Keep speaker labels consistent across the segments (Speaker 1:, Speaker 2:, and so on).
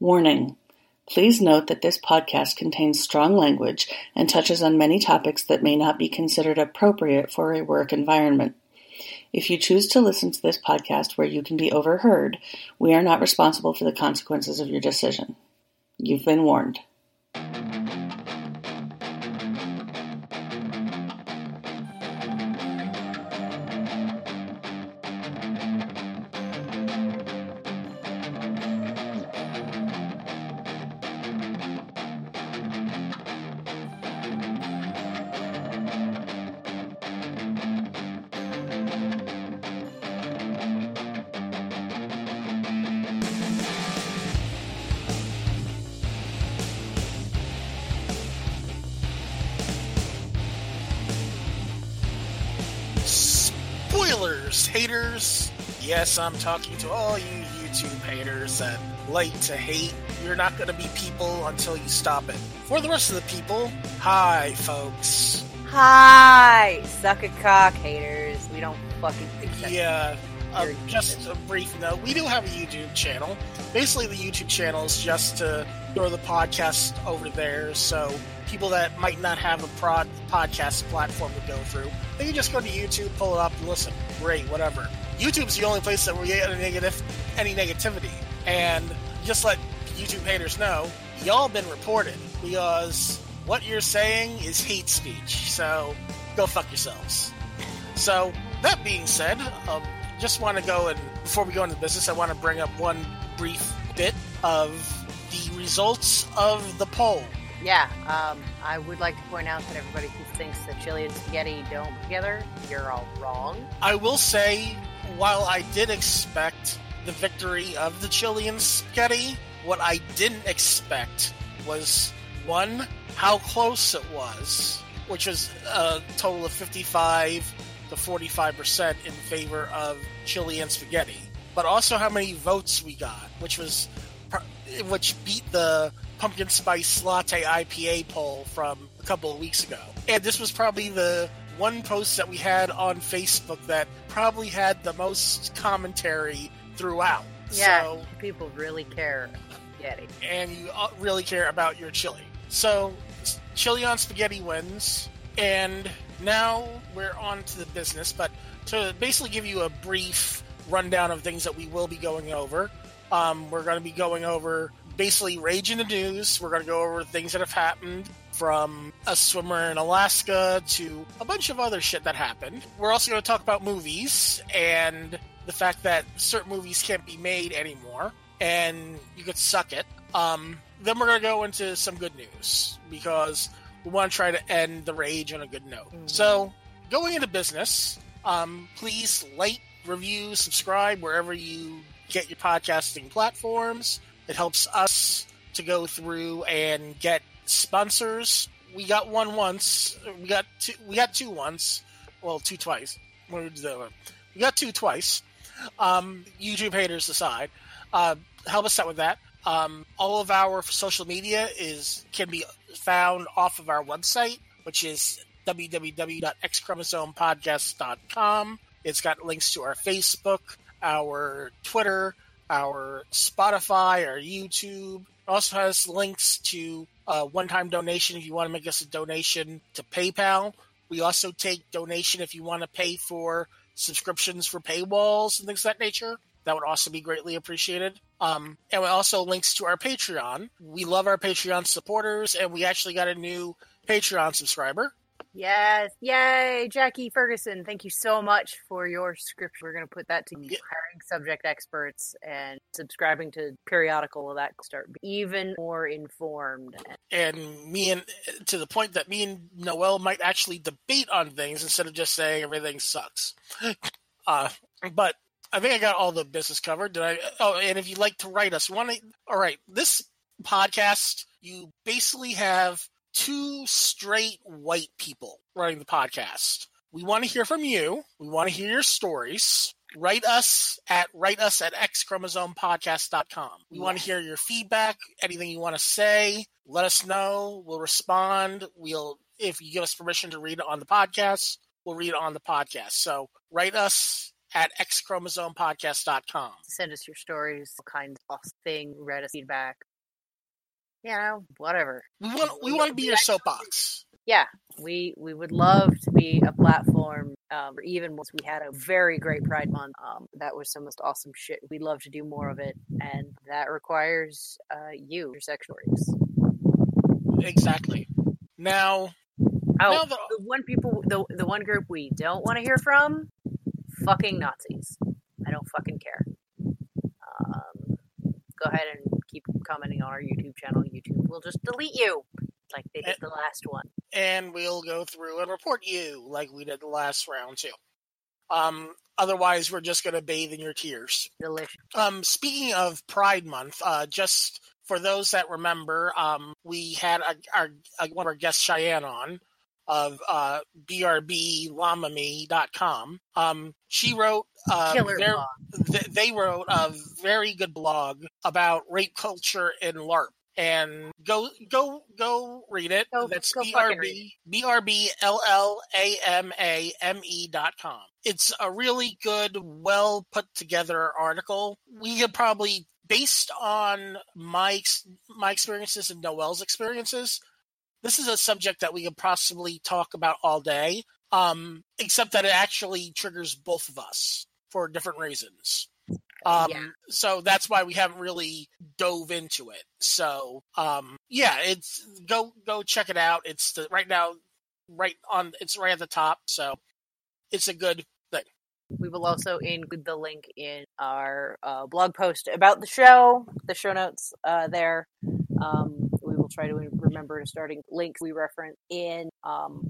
Speaker 1: Warning: Please note that this podcast contains strong language and touches on many topics that may not be considered appropriate for a work environment. If you choose to listen to this podcast where you can be overheard, we are not responsible for the consequences of your decision. You've been warned.
Speaker 2: Yes, I'm talking to all you YouTube haters that like to hate. You're not going to be people until you stop it. For the rest of the people, hi, folks.
Speaker 3: Hi, suck a cock, haters. We don't fucking accept
Speaker 2: Yeah, uh, just a brief note. We do have a YouTube channel. Basically, the YouTube channel is just to throw the podcast over there so people that might not have a prod podcast platform to go through, they can just go to YouTube, pull it up, and listen. Great, whatever. YouTube's the only place that we get any negative, any negativity, and just let YouTube haters know y'all been reported because what you're saying is hate speech. So go fuck yourselves. So that being said, um, just want to go and before we go into business, I want to bring up one brief bit of the results of the poll.
Speaker 3: Yeah, um, I would like to point out that everybody who thinks that chili and spaghetti don't go together, you're all wrong.
Speaker 2: I will say, while I did expect the victory of the Chilean spaghetti, what I didn't expect was one, how close it was, which was a total of 55 to 45% in favor of Chilean spaghetti, but also how many votes we got, which was which beat the pumpkin spice latte IPA poll from a couple of weeks ago. And this was probably the one post that we had on Facebook that probably had the most commentary throughout.
Speaker 3: Yeah,
Speaker 2: So,
Speaker 3: people really care spaghetti.
Speaker 2: and you uh, really care about your chili. So, chili on spaghetti wins. And now we're on to the business. But to basically give you a brief rundown of things that we will be going over, um, we're going to be going over basically rage in the news. We're going to go over things that have happened from a swimmer in Alaska to a bunch of other shit that happened. We're also going to talk about movies and the fact that certain movies can't be made anymore and you could suck it. Um, then we're going to go into some good news because we want to try to end the rage on a good note. So, going into business, um, please like, review, subscribe wherever you get your podcasting platforms. It helps us to go through and get sponsors. We got one once. We got two. We got two once. Well, two twice. We got two twice. Um, YouTube haters aside, uh, help us out with that. Um, all of our social media is can be found off of our website, which is www.xchromosomepodcast.com. It's got links to our Facebook, our Twitter, our Spotify, our YouTube. It also has links to a one-time donation if you want to make us a donation to PayPal. We also take donation if you want to pay for subscriptions for paywalls and things of that nature. That would also be greatly appreciated. Um, and we also links to our Patreon. We love our Patreon supporters, and we actually got a new Patreon subscriber.
Speaker 3: Yes, yay, Jackie Ferguson. Thank you so much for your script. We're going to put that to
Speaker 2: Yeah.
Speaker 3: hiring subject experts and subscribing to periodical. That start even more informed.
Speaker 2: and me and to the point that me and Noel might actually debate on things instead of just saying everything sucks. Uh, but I think I got all the business covered. Did I? Oh, and if you'd like to write us, one. All right, this podcast, you basically have two straight white people running the podcast. We want to hear from you. We want to hear your stories. Write us at write us at xchromosomepodcast.com. We want to hear your feedback, anything you want to say. Let us know. We'll respond. We'll if you give us permission to read it on the podcast, we'll read it on the podcast. So write us at xchromosomepodcast.com.
Speaker 3: Send us your stories, all kinds of thing, read us feedback. You know, whatever.
Speaker 2: We want we want to be your soapbox.
Speaker 3: Yeah, we we would love to be a platform. Um, or even once we had a very great Pride Month, um, that was some most awesome shit. We'd love to do more of it, and that requires uh, you, your sexuaries.
Speaker 2: Exactly. Now,
Speaker 3: Oh,
Speaker 2: now the,
Speaker 3: the one people, the the one group we don't want to hear from, fucking Nazis. I don't fucking care. Um, go ahead and keep commenting on our YouTube channel. YouTube will just delete you, like they did the last one.
Speaker 2: and we'll go through and report you like we did the last round too. Um, otherwise, we're just going to bathe in your tears.
Speaker 3: Delicious.
Speaker 2: Um, speaking of Pride Month, uh, just for those that remember, um, we had a, our a, one of our guests, Cheyenne, on of uh, brblamame.com. Um, she wrote uh, their- th- they wrote a very good blog about rape culture in LARP. And go go go read it.
Speaker 3: Go-
Speaker 2: That's
Speaker 3: go
Speaker 2: brb brb l l a m a m e dot com. It's a really good, well put together article. We could probably, based on my my experiences and Noel's experiences, this is a subject that we could possibly talk about all day. Um, except that it actually triggers both of us for different reasons. Um,
Speaker 3: Yeah.
Speaker 2: so that's why we haven't really dove into it. So, um, yeah, it's go go check it out. It's the right now, right on. It's right at the top. So, it's a good thing.
Speaker 3: We will also include the link in our uh, blog post about the show, the show notes uh, there. Um, try to remember to starting links we reference in um,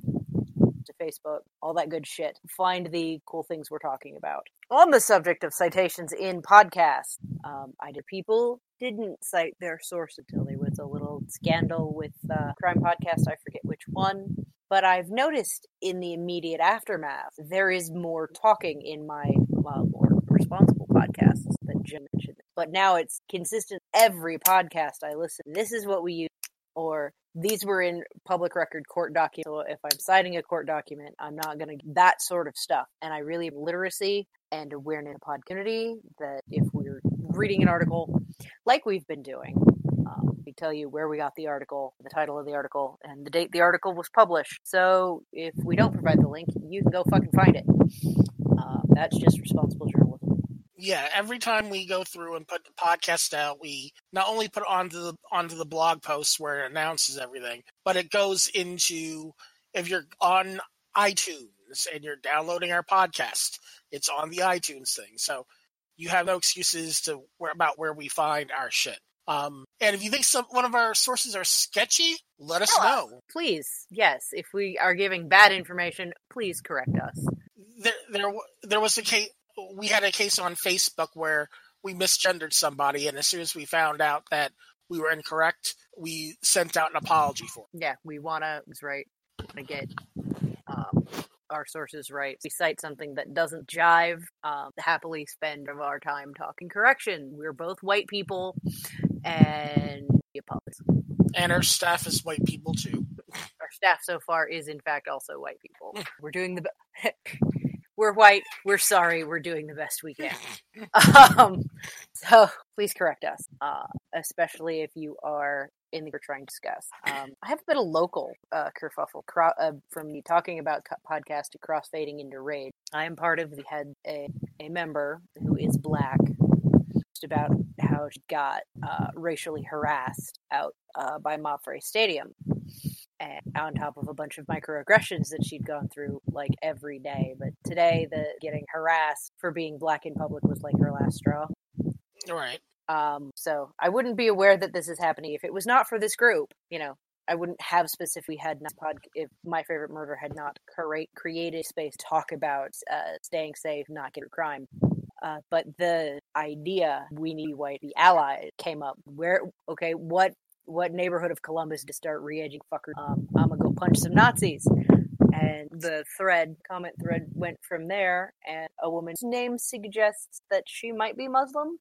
Speaker 3: to Facebook, all that good shit. Find the cool things we're talking about. On the subject of citations in podcasts, um, either people didn't cite their source until there was a little scandal with uh, crime podcast. I forget which one. But I've noticed in the immediate aftermath, there is more talking in my uh, more responsible podcasts that Jim mentioned. But now it's consistent. Every podcast I listen, this is what we use, or these were in public record court documents. If I'm citing a court document, I'm not going to that sort of stuff. And I really have literacy and awareness of pod community that if we're reading an article like we've been doing, um, we tell you where we got the article, the title of the article, and the date the article was published. So if we don't provide the link, you can go fucking find it. Uh, that's just responsible journalism.
Speaker 2: Yeah, every time we go through and put the podcast out, we not only put it onto the onto the blog post where it announces everything, but it goes into if you're on iTunes and you're downloading our podcast, it's on the iTunes thing. So you have no excuses to where, about where we find our shit. Um, and if you think some one of our sources are sketchy, let us
Speaker 3: Tell us.
Speaker 2: know.
Speaker 3: Please, yes, if we are giving bad information, please correct us.
Speaker 2: There, there, there was a case. We had a case on Facebook where we misgendered somebody, and as soon as we found out that we were incorrect, we sent out an apology for it.
Speaker 3: Yeah, we want to, right, to get um, our sources right. We cite something that doesn't jive, um, happily spend of our time talking correction. We're both white people, and we apologize.
Speaker 2: And our staff is white people too.
Speaker 3: Our staff so far is, in fact, also white people. We're doing the. Be- we're white. We're sorry. We're doing the best we can. Um, so please correct us, uh, especially if you are in the we're trying to discuss. Um, I have a bit of local uh, kerfuffle cro- uh, from me talking about co- podcast to crossfading into raid. I am part of the head a, a member who is black. Just about how she got uh, racially harassed out uh, by Mapfre Stadium on top of a bunch of microaggressions that she'd gone through like every day. But today, the getting harassed for being black in public was like her last straw.
Speaker 2: All right.
Speaker 3: Um, so I wouldn't be aware that this is happening if it was not for this group. You know, I wouldn't have specifically had not pod if my favorite murder had not create created space to talk about uh, staying safe, not get crime. Uh, but the idea we need white the allies came up. Where okay, what what neighborhood of Columbus to start re-edging fuckers? Um, I'm gonna go punch some Nazis. And the thread, comment thread, went from there. And a woman's name suggests that she might be Muslim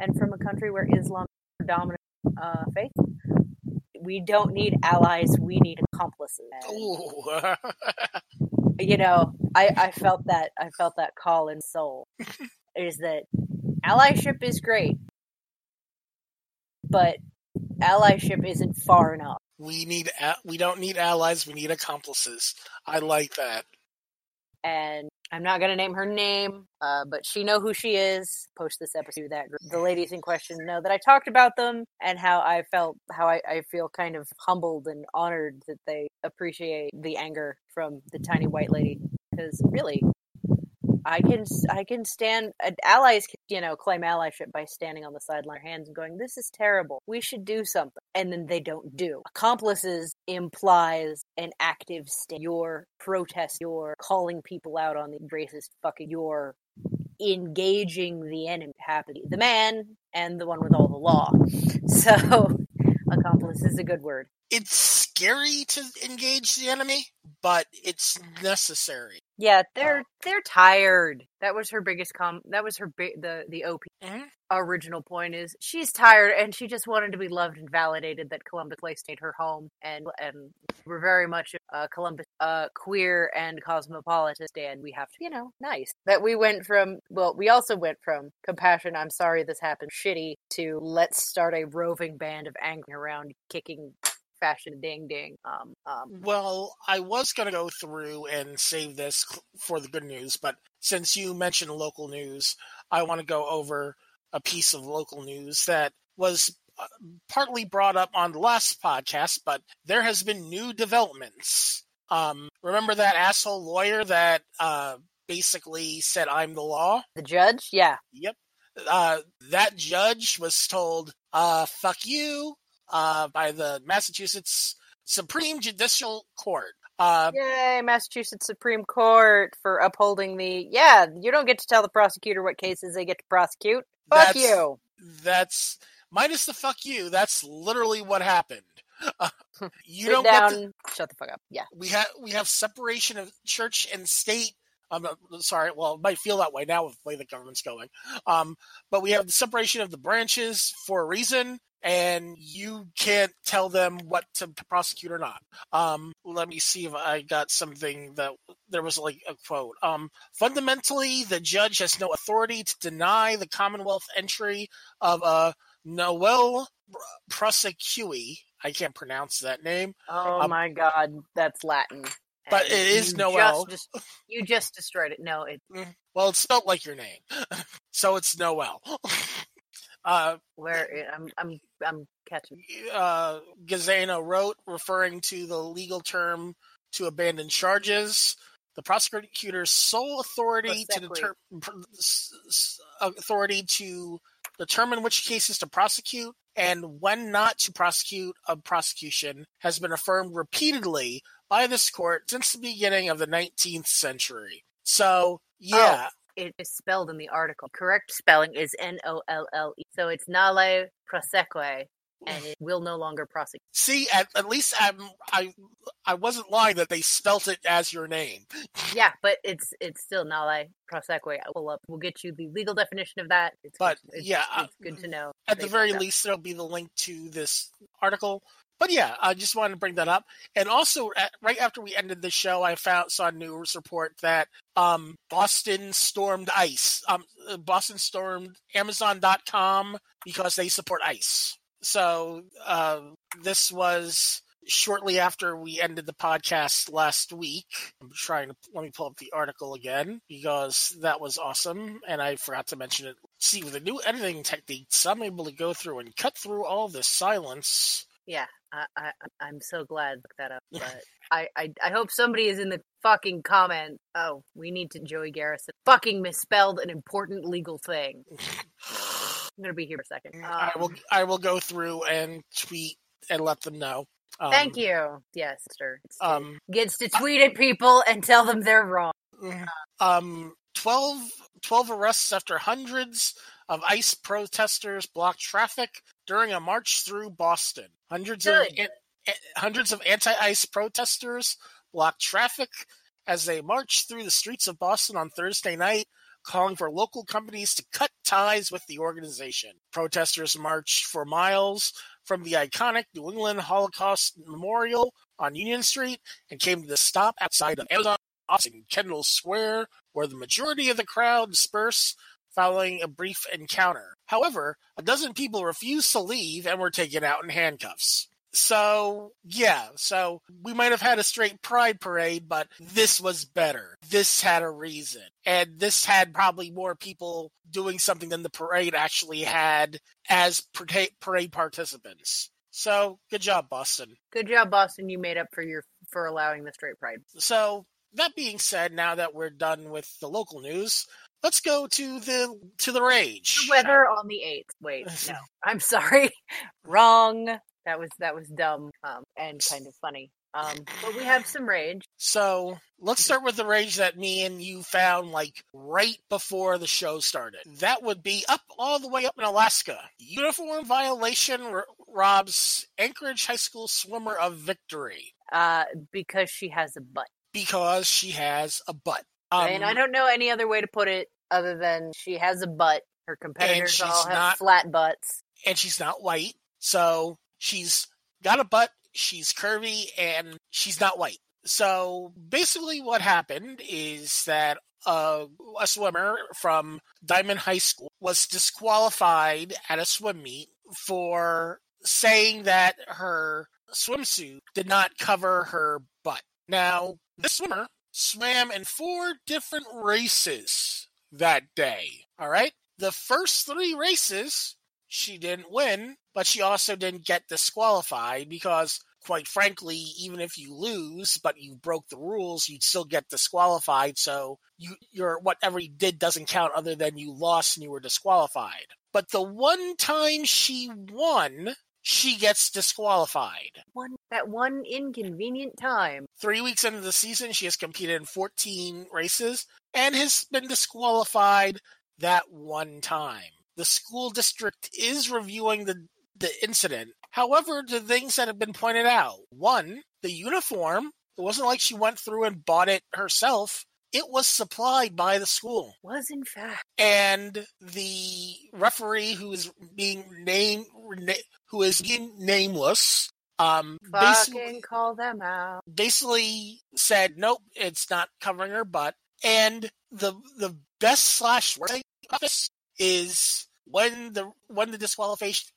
Speaker 3: and from a country where Islam is the dominant uh, faith. We don't need allies; we need accomplices. And, you know, I, I felt that I felt that call in soul. is that allyship is great, but allyship isn't far enough.
Speaker 2: We need a- we don't need allies. We need accomplices. I like that.
Speaker 3: and I'm not gonna name her name, uh, but she know who she is. Post this episode to that group. The ladies in question know that I talked about them and how I felt, how I, I feel kind of humbled and honored that they appreciate the anger from the tiny white lady. Because really, I can I can stand uh, allies can, you know claim allyship by standing on the sideline hands and going this is terrible. We should do something. And then they don't do. Accomplices implies an active stand your protest your calling people out on the racist fucking your engaging the enemy happy the man and the one with all the law. So accomplice is a good word.
Speaker 2: It's scary to engage the enemy, but it's necessary.
Speaker 3: Yeah, they're they're tired. That was her biggest com. That was her big the the op
Speaker 2: Mhm.
Speaker 3: original point is she's tired and she just wanted to be loved and validated that Columbus Place stayed her home and and we're very much uh, Columbus uh, queer and cosmopolitan and we have to you know nice that we went from well we also went from compassion I'm sorry this happened shitty to let's start a roving band of anger around kicking fashion ding ding um um
Speaker 2: Well, I was going to go through and save this for the good news, but since you mentioned local news, I want to go over a piece of local news that was uh, partly brought up on the last podcast, but there has been new developments. Um, remember that asshole lawyer that uh, basically said, I'm the law?
Speaker 3: the judge yeah
Speaker 2: Yep. Uh, that judge was told, uh, fuck you, uh, by the Massachusetts Supreme Judicial Court. Uh,
Speaker 3: Yay, Massachusetts Supreme Court for upholding the. Yeah, you don't get to tell the prosecutor what cases they get to prosecute. Fuck
Speaker 2: That's-
Speaker 3: you.
Speaker 2: that's minus the fuck you. That's literally what happened. Uh, you
Speaker 3: Sit
Speaker 2: don't
Speaker 3: down.
Speaker 2: get to,
Speaker 3: Shut the fuck up. Yeah.
Speaker 2: we have we have separation of church and state. I'm sorry. Well, it might feel that way now with the way the government's going. Um, but we have the separation of the branches for a reason, and you can't tell them what to prosecute or not. Um, let me see if I got something that there was like a quote. Um, fundamentally, the judge has no authority to deny the Commonwealth entry of a Noel prosequi. I can't pronounce that name.
Speaker 3: Oh
Speaker 2: Um,
Speaker 3: my god, that's Latin.
Speaker 2: But
Speaker 3: And
Speaker 2: it is Noel.
Speaker 3: Just, just, you just destroyed it. No, it.
Speaker 2: Well, it's spelled like your name, so it's Noel. uh,
Speaker 3: Where I'm, I'm, I'm catching.
Speaker 2: uh, Gaziano wrote, referring to the legal term to abandon charges. The prosecutor's sole authority to determine authority to determine which cases to prosecute and when not to prosecute a prosecution has been affirmed repeatedly by this court since the beginning of the 19th century. So, yeah,
Speaker 3: It is spelled in the article. Correct spelling is N O L L E. So it's Nolle Prosequi, and it will no longer prosecute.
Speaker 2: See, at, at least I'm, I I wasn't lying that they spelt it as your name.
Speaker 3: Yeah, but it's it's still Nolle Prosequi. I will uh, up. We'll get you the legal definition of that. It's
Speaker 2: But,
Speaker 3: good, it's,
Speaker 2: yeah,
Speaker 3: it's uh, good to know.
Speaker 2: At the very least, there'll be the link to this article. But yeah, I just wanted to bring that up. And also, at, right after we ended the show, I found saw a news report that um, Boston stormed ICE. Um, uh, Boston stormed Amazon.com because they support ICE. So uh, this was shortly after we ended the podcast last week. I'm trying to let me pull up the article again because that was awesome, and I forgot to mention it. See, with the new editing techniques, I'm able to go through and cut through all the silence.
Speaker 3: Yeah, I, I I'm so glad look that up. But I, I I hope somebody is in the fucking comment. Oh, we need to Joey Garrison fucking misspelled an important legal thing. I'm gonna be here for a second.
Speaker 2: I will
Speaker 3: Um,
Speaker 2: I will go through and tweet and let them know. Um,
Speaker 3: Thank you. Yes, sir.
Speaker 2: Um,
Speaker 3: gets to tweet at people and tell them they're wrong.
Speaker 2: um, 12, 12 arrests after hundreds of ICE protesters blocked traffic during a march through Boston. Hundreds of an- hundreds of anti-ICE protesters blocked traffic as they marched through the streets of Boston on Thursday night, calling for local companies to cut ties with the organization. Protesters marched for miles from the iconic New England Holocaust Memorial on Union Street and came to the stop outside of Amazon office in Kendall Square, where the majority of the crowd dispersed following a brief encounter. However, a dozen people refused to leave and were taken out in handcuffs. So, yeah, so we might have had a straight pride parade, but this was better. This had a reason. And this had probably more people doing something than the parade actually had as parade participants. So, good job, Boston.
Speaker 3: Good job, Boston. You made up for your for allowing the straight pride.
Speaker 2: So, that being said, now that we're done with the local news, let's go to the to the rage.
Speaker 3: The weather on the eighth. Wait, no, I'm sorry, wrong. That was that was dumb um, and kind of funny. Um, but we have some rage.
Speaker 2: So let's start with the rage that me and you found like right before the show started. That would be up all the way up in Alaska. Uniform violation r- robs Anchorage High School swimmer of victory.
Speaker 3: Uh, because she has a butt.
Speaker 2: Because she has a butt.
Speaker 3: Um, and I don't know any other way to put it other than she has a butt. Her competitors all have not, flat butts.
Speaker 2: And she's not white. So she's got a butt, she's curvy, and she's not white. So basically, what happened is that uh, a swimmer from Dimond High School was disqualified at a swim meet for saying that her swimsuit did not cover her butt. Now, this swimmer swam in four different races that day. All right. The first three races, she didn't win, but she also didn't get disqualified because, quite frankly, even if you lose, but you broke the rules, you'd still get disqualified. So you, your whatever you did doesn't count, other than you lost and you were disqualified. But the one time she won, she gets disqualified.
Speaker 3: One that one inconvenient time.
Speaker 2: Three weeks into the season, she has competed in 14 races and has been disqualified that one time. The school district is reviewing the, the incident. However, the things that have been pointed out one, the uniform, it wasn't like she went through and bought it herself it was supplied by the school.
Speaker 3: Was in fact.
Speaker 2: And the referee who is being named, who is nameless, um,
Speaker 3: Fucking call them out.
Speaker 2: Basically said, nope, it's not covering her butt. And the the best slash worst this is when the when the disqualification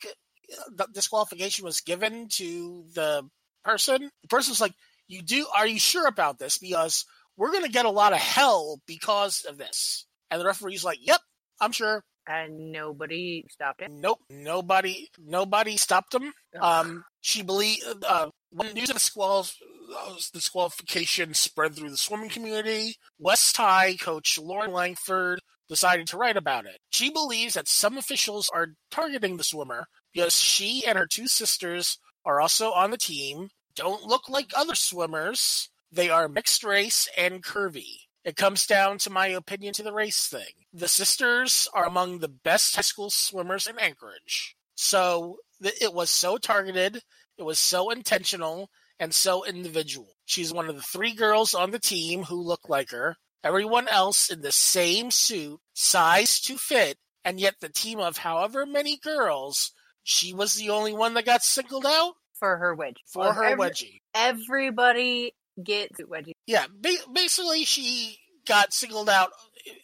Speaker 2: the disqualification was given to the person. The person was like, "You do? Are you sure about this? Because we're going to get a lot of hell because of this. And the referee's like, yep, I'm sure.
Speaker 3: And nobody stopped it.
Speaker 2: Nope, nobody, nobody stopped him. Um, she believed uh, when news of the squalls, uh, disqualification spread through the swimming community, West High coach Lauren Langford decided to write about it. She believes that some officials are targeting the swimmer because she and her two sisters are also on the team, don't look like other swimmers, they are mixed race and curvy. It comes down to my opinion to the race thing. The sisters are among the best high school swimmers in Anchorage. So it was so targeted, it was so intentional, and so individual. She's one of the three girls on the team who look like her. Everyone else in the same suit, size to fit, and yet the team of however many girls, she was the only one that got singled out
Speaker 3: for her wedgie.
Speaker 2: For her every, wedgie.
Speaker 3: Everybody get wedgie.
Speaker 2: Yeah, basically she got singled out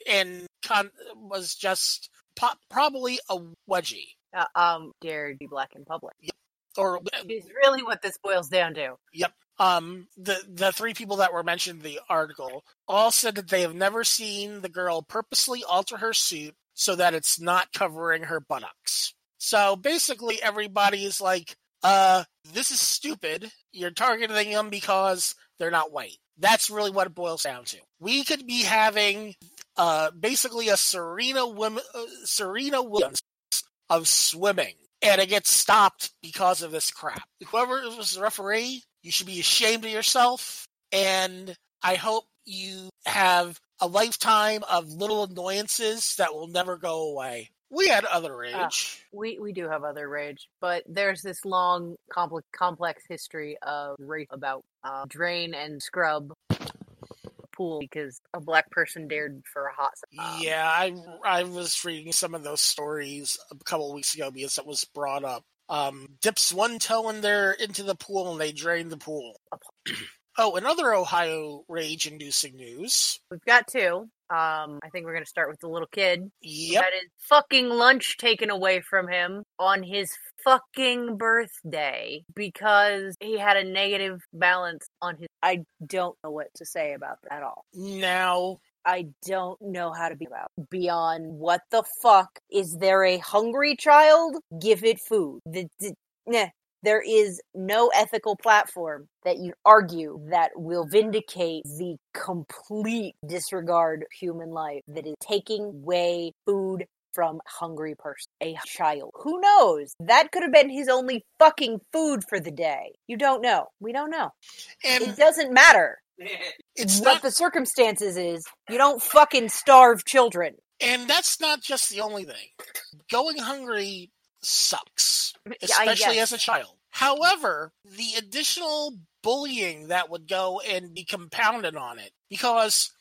Speaker 2: and con- was just po- probably a wedgie.
Speaker 3: Uh, um, dare be black in public.
Speaker 2: Yep. Or
Speaker 3: is really what this boils down to.
Speaker 2: Yep. Um, the the three people that were mentioned in the article all said that they have never seen the girl purposely alter her suit so that it's not covering her buttocks. So basically, everybody is like, "Uh, this is stupid. You're targeting them because they're not white. That's really what it boils down to. We could be having uh, basically a Serena, uh, Serena Williams of swimming, and it gets stopped because of this crap. Whoever was the referee, you should be ashamed of yourself, and I hope you have a lifetime of little annoyances that will never go away. We had other uh, rage.
Speaker 3: Uh, we we do have other rage, but there's this long, complex, complex history of race about uh, drain and scrub pool because a black person dared for a hot.
Speaker 2: Um, yeah, I I was reading some of those stories a couple of weeks ago because it was brought up. Um, dips one toe in there into the pool and they drain the pool. Oh, another Ohio rage-inducing news.
Speaker 3: We've got two. Um, I think we're going to start with the little kid. who
Speaker 2: Yep.
Speaker 3: Had his fucking lunch taken away from him on his fucking birthday because he had a negative balance on his. I don't know what to say about that at all.
Speaker 2: Now,
Speaker 3: I don't know how to be about beyond what the fuck is there a hungry child? Give it food. The, the, nah. There is no ethical platform that you argue that will vindicate the complete disregard of human life that is taking away food from a hungry person, a child. Who knows? That could have been his only fucking food for the day. You don't know. We don't know.
Speaker 2: and
Speaker 3: It doesn't matter
Speaker 2: it's
Speaker 3: what
Speaker 2: not,
Speaker 3: the circumstances is. You don't fucking starve children.
Speaker 2: and that's not just the only thing. Going hungry sucks, especially
Speaker 3: guess.
Speaker 2: as a child. However, the additional bullying that would go and be compounded on it because,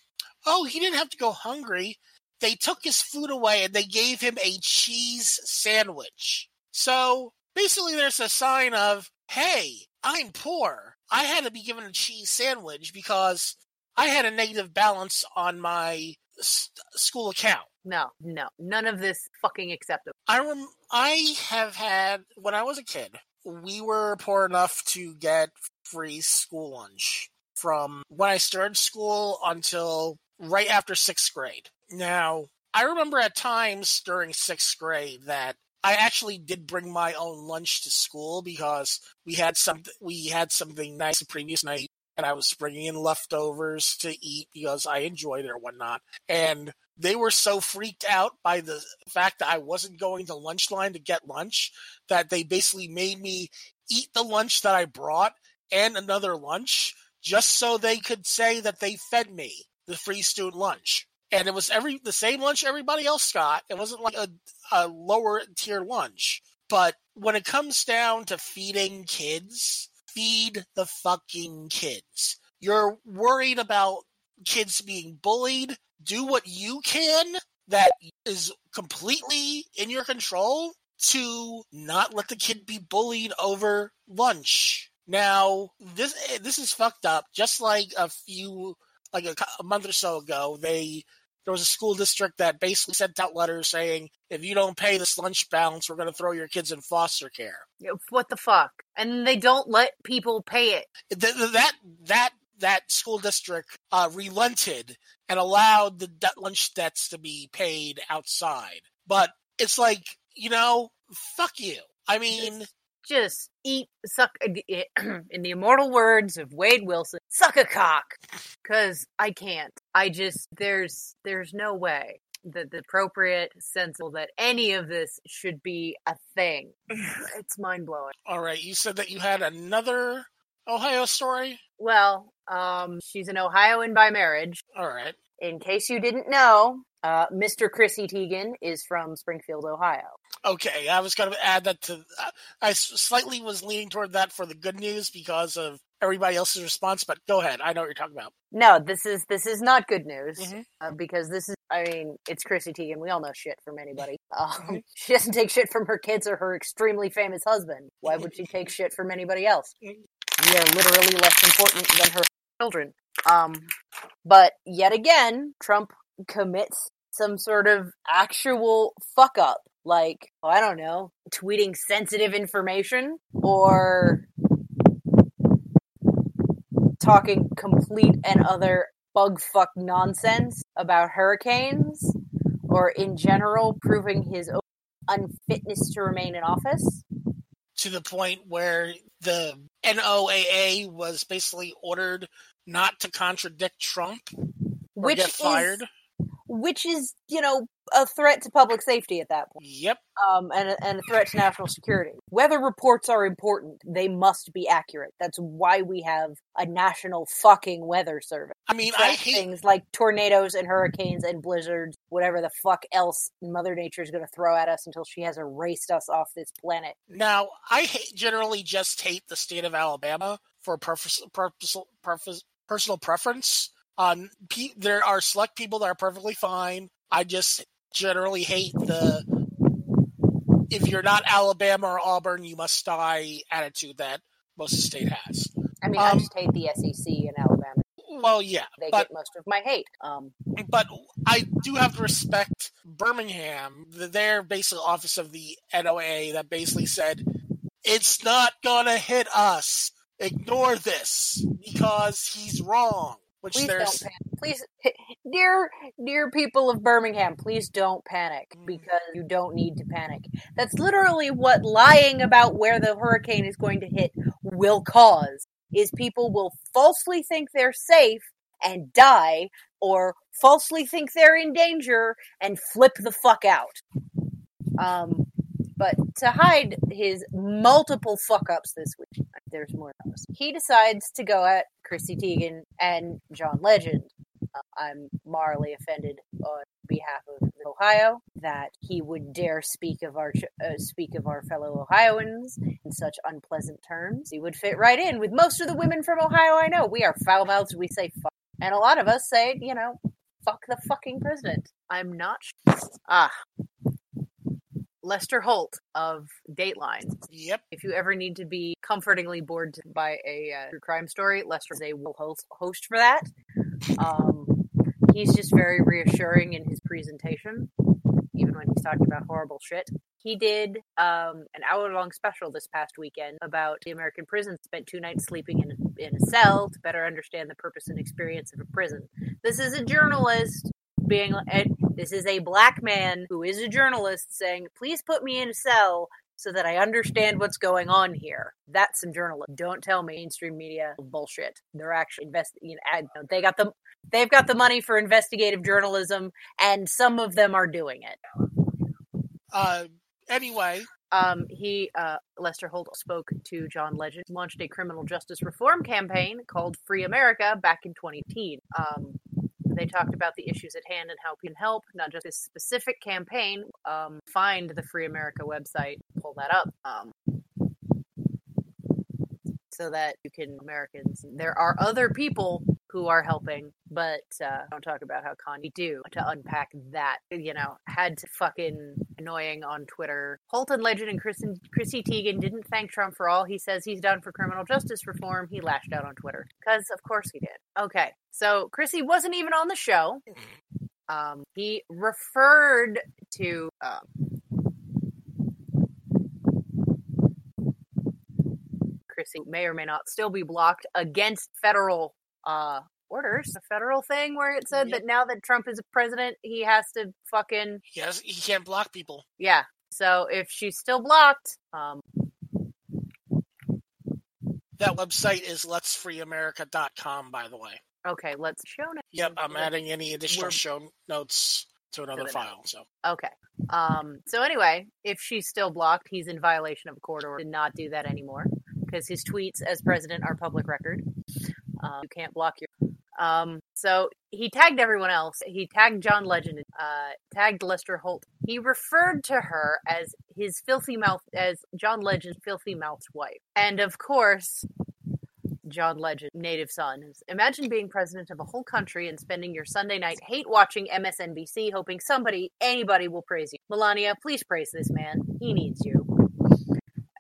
Speaker 2: oh, he didn't have to go hungry. They took his food away and they gave him a cheese sandwich. So basically, there's a sign of, hey, I'm poor. I had to be given a cheese sandwich because I had a negative balance on my s- school account.
Speaker 3: No, no, none of this fucking acceptable.
Speaker 2: I rem- I have had when I was a kid, we were poor enough to get free school lunch from when I started school until right after sixth grade. Now, I remember at times during sixth grade that I actually did bring my own lunch to school because we had some we had something nice the previous night, and I was bringing in leftovers to eat because I enjoyed it or whatnot. And they were so freaked out by the fact that I wasn't going to lunch line to get lunch that they basically made me eat the lunch that I brought and another lunch just so they could say that they fed me the free student lunch. And it was every the same lunch everybody else got. It wasn't like a, a lower tier lunch. But when it comes down to feeding kids, feed the fucking kids. You're worried about kids being bullied. Do what you can that is completely in your control to not let the kid be bullied over lunch. Now, this eh, this is fucked up. Just like a few, like a, a month or so ago, they there was a school district that basically sent out letters saying, if you don't pay this lunch balance, we're going to throw your kids in foster care.
Speaker 3: What the fuck? And they don't let people pay it.
Speaker 2: Th- th- that that that school district uh, relented and allowed the de- lunch debts to be paid outside. But it's like, you know, fuck you. I mean,
Speaker 3: Just eat, suck, in the immortal words of Wade Wilson, suck a cock. Cause I can't. I just, there's, there's no way that the appropriate, sensible, that any of this should be a thing. It's mind blowing.
Speaker 2: all right, you said that you had another Ohio story.
Speaker 3: Well, um, she's an Ohioan by marriage.
Speaker 2: All right.
Speaker 3: In case you didn't know, uh, Mr. Chrissy Teigen is from Springfield, Ohio.
Speaker 2: Okay, I was going to add that to. I slightly was leaning toward that for the good news because of everybody else's response, but go ahead. I know what you're talking about.
Speaker 3: No, this is this is not good news
Speaker 2: Mhm.
Speaker 3: uh, because this is. I mean, it's Chrissy Teigen. We all know shit from anybody. Um, She doesn't take shit from her kids or her extremely famous husband. Why would she take shit from anybody else? We are literally less important than her children. Um, but yet again, Trump commits some sort of actual fuck up, like oh, I don't know, tweeting sensitive information or talking complete and other bug fuck nonsense about hurricanes or in general proving his unfitness to remain in office.
Speaker 2: To the point where the NOAA was basically ordered not to contradict Trump or
Speaker 3: Which
Speaker 2: get
Speaker 3: is
Speaker 2: fired.
Speaker 3: which is, you know, a threat to public safety at that point.
Speaker 2: Yep.
Speaker 3: Um, and, a, and a threat to national security. Weather reports are important. They must be accurate. That's why we have a national fucking weather service.
Speaker 2: I mean, I hate
Speaker 3: things like tornadoes and hurricanes and blizzards, whatever the fuck else Mother Nature is going to throw at us until she has erased us off this planet.
Speaker 2: Now, I hate, generally just hate the state of Alabama for purpose, purpose, purpose, personal preference. Um, pe- there are select people that are perfectly fine. I just generally hate the if you're not Alabama or Auburn, you must die attitude that most of the state has.
Speaker 3: I mean, I
Speaker 2: Um,
Speaker 3: just hate the SEC in Alabama.
Speaker 2: Well, yeah,
Speaker 3: They
Speaker 2: but
Speaker 3: get most of my hate. Um,
Speaker 2: but I do have to respect Birmingham, their basically office of the NOAA that basically said it's not gonna hit us. Ignore this because he's wrong. Which
Speaker 3: please
Speaker 2: there's.
Speaker 3: Please, dear, dear people of Birmingham, please don't panic
Speaker 2: Mm.
Speaker 3: because you don't need to panic. That's literally what lying about where the hurricane is going to hit will cause. Is people will falsely think they're safe and die, or falsely think they're in danger and flip the fuck out. Um, but to hide his multiple fuck ups this week, there's more than those. He decides to go at Chrissy Teigen and John Legend. I'm morally offended on behalf of Ohio that he would dare speak of our uh, speak of our fellow Ohioans in such unpleasant terms. He would fit right in with most of the women from Ohio I know. We are foul mouthed. We say fuck, and a lot of us say, you know, fuck the fucking president. I'm not. Sh- ah. Lester Holt of Dateline
Speaker 2: yep.
Speaker 3: if you ever need to be comfortingly bored by a uh, true crime story, Lester is a will host, host for that. Um, he's just very reassuring in his presentation, even when he's talking about horrible shit. He did um, an hour long special this past weekend about the American prison. Spent two nights sleeping in, in a cell to better understand the purpose and experience of a prison. This is a journalist being, this is a black man who is a journalist saying, please put me in a cell so that I understand what's going on here. That's some journalism. Don't tell mainstream media bullshit. They're actually invest. You know, they got the they've got the money for investigative journalism, and some of them are doing it.
Speaker 2: Uh, anyway,
Speaker 3: Um, he uh, Lester Holt spoke to John Legend, launched a criminal justice reform campaign called Free America back in 2018. Um, they talked about the issues at hand and how people can help, not just this specific campaign. Um, find the Free America website, pull that up. Um, so that you can Americans. There are other people who are helping, but uh, don't talk about how Kanye do to unpack that. You know, had to fucking annoying on Twitter. Holton Legend and Kristen, Chrissy Teigen didn't thank Trump for all he says he's done for criminal justice reform. He lashed out on Twitter because, of course, he did. Okay, so Chrissy wasn't even on the show. Um, he referred to. Um, Chrissy may or may not still be blocked against federal uh, orders. A federal thing where it said
Speaker 2: Yep.
Speaker 3: that now that Trump is a president, he has to fucking
Speaker 2: he has he can't block people.
Speaker 3: yeah. So if she's still blocked, um,
Speaker 2: That website is letsfreeamerica.com, by the way.
Speaker 3: okay, let's show notes.
Speaker 2: Yep, I'm adding any additional
Speaker 3: We're-
Speaker 2: show notes to another
Speaker 3: the
Speaker 2: file. So
Speaker 3: Okay. Um, so anyway, if she's still blocked, he's in violation of a court order. Did not do that anymore because his tweets as president are public record. Um, you can't block your. Um, so he tagged everyone else. He tagged John Legend, uh, tagged Lester Holt. He referred to her as his filthy mouth, as John Legend's filthy mouth's wife. And of course, John Legend, native son. Imagine being president of a whole country and spending your Sunday night hate watching MSNBC, hoping somebody, anybody will praise you. Melania, please praise this man. He needs you.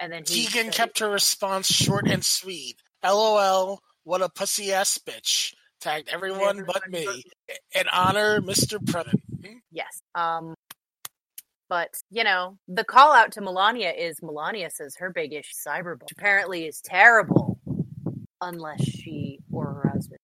Speaker 3: And then said-
Speaker 2: kept her response short and sweet. LOL, what a pussy ass bitch. Tagged everyone but me. And honor Mr. President. Hmm?
Speaker 3: Yes. Um, but you know, the call out to Melania is Melania says her big issue is cyberbullying, which apparently is terrible, unless she or her husband.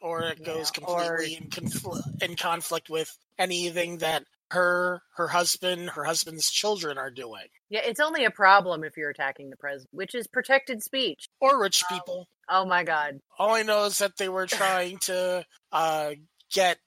Speaker 2: Or it goes
Speaker 3: or-
Speaker 2: completely in, confl- in conflict with anything that her, her husband, her husband's children are doing.
Speaker 3: Yeah, it's only a problem if you're attacking the president, which is protected speech.
Speaker 2: Or rich people.
Speaker 3: Oh my god.
Speaker 2: All I know is that they were trying to uh, get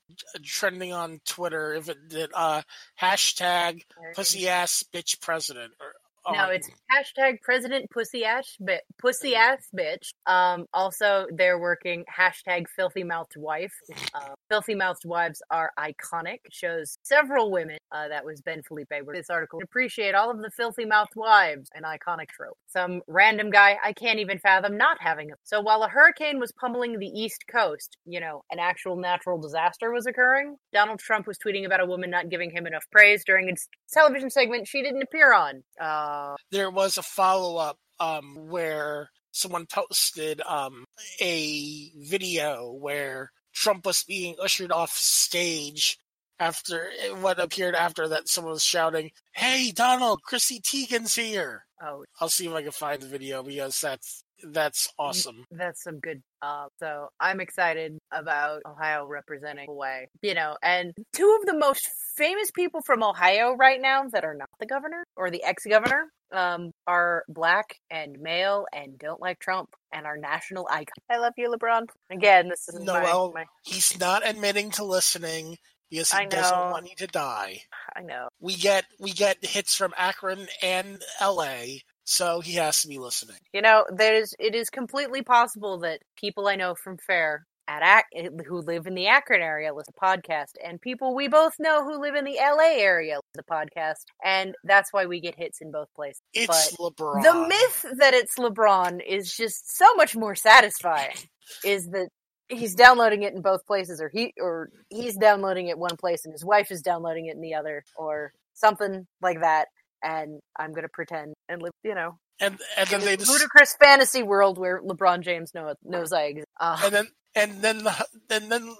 Speaker 2: trending on Twitter if it did uh, hashtag pussy ass bitch president. Or,
Speaker 3: No,
Speaker 2: um,
Speaker 3: it's hashtag President Pussy Ass Pussy Ass Bitch. Um, also, they're working hashtag Filthy Mouthed Wife. Uh, filthy Mouthed Wives are iconic. Shows several women. Uh, that was Ben Felipe. With this article, appreciate all of the filthy mouthed wives, an iconic trope. Some random guy I can't even fathom not having them. So while a hurricane was pummeling the East Coast, you know, an actual natural disaster was occurring. Donald Trump was tweeting about a woman not giving him enough praise during a television segment she didn't appear on. Uh,
Speaker 2: there was a follow up um, where someone posted um, a video where Trump was being ushered off stage after what appeared after that someone was shouting, "Hey Donald, Chrissy Teigen's here."
Speaker 3: Oh,
Speaker 2: I'll see if I can find the video because that's that's awesome.
Speaker 3: that's some good. Uh, so I'm excited about Ohio representing Hawaii. You know, and two of the most famous people from Ohio right now that are not the governor or the ex-governor um, are black and male and don't like Trump and are national icon. I love you, LeBron. Again, this is my,
Speaker 2: Noel,
Speaker 3: my.
Speaker 2: he's not admitting to listening because he
Speaker 3: I
Speaker 2: doesn't
Speaker 3: know.
Speaker 2: want you to die.
Speaker 3: I know.
Speaker 2: We get we get hits from Akron and L.A., so he has to be listening.
Speaker 3: You know, there's it is completely possible that people I know from Fair at Ac- eh, who live in the Akron area listen to podcast, and people we both know who live in the LA area listen to podcast, and that's why we get hits in both places.
Speaker 2: It's
Speaker 3: But
Speaker 2: LeBron.
Speaker 3: The myth that it's LeBron is just so much more satisfying. is that he's downloading it in both places, or he or he's downloading it one place and his wife is downloading it in the other, or something like that. And I'm gonna pretend and live, you know,
Speaker 2: and and then they just
Speaker 3: ludicrous fantasy world where LeBron James know, knows I exist. Uh,
Speaker 2: and then and then the, and then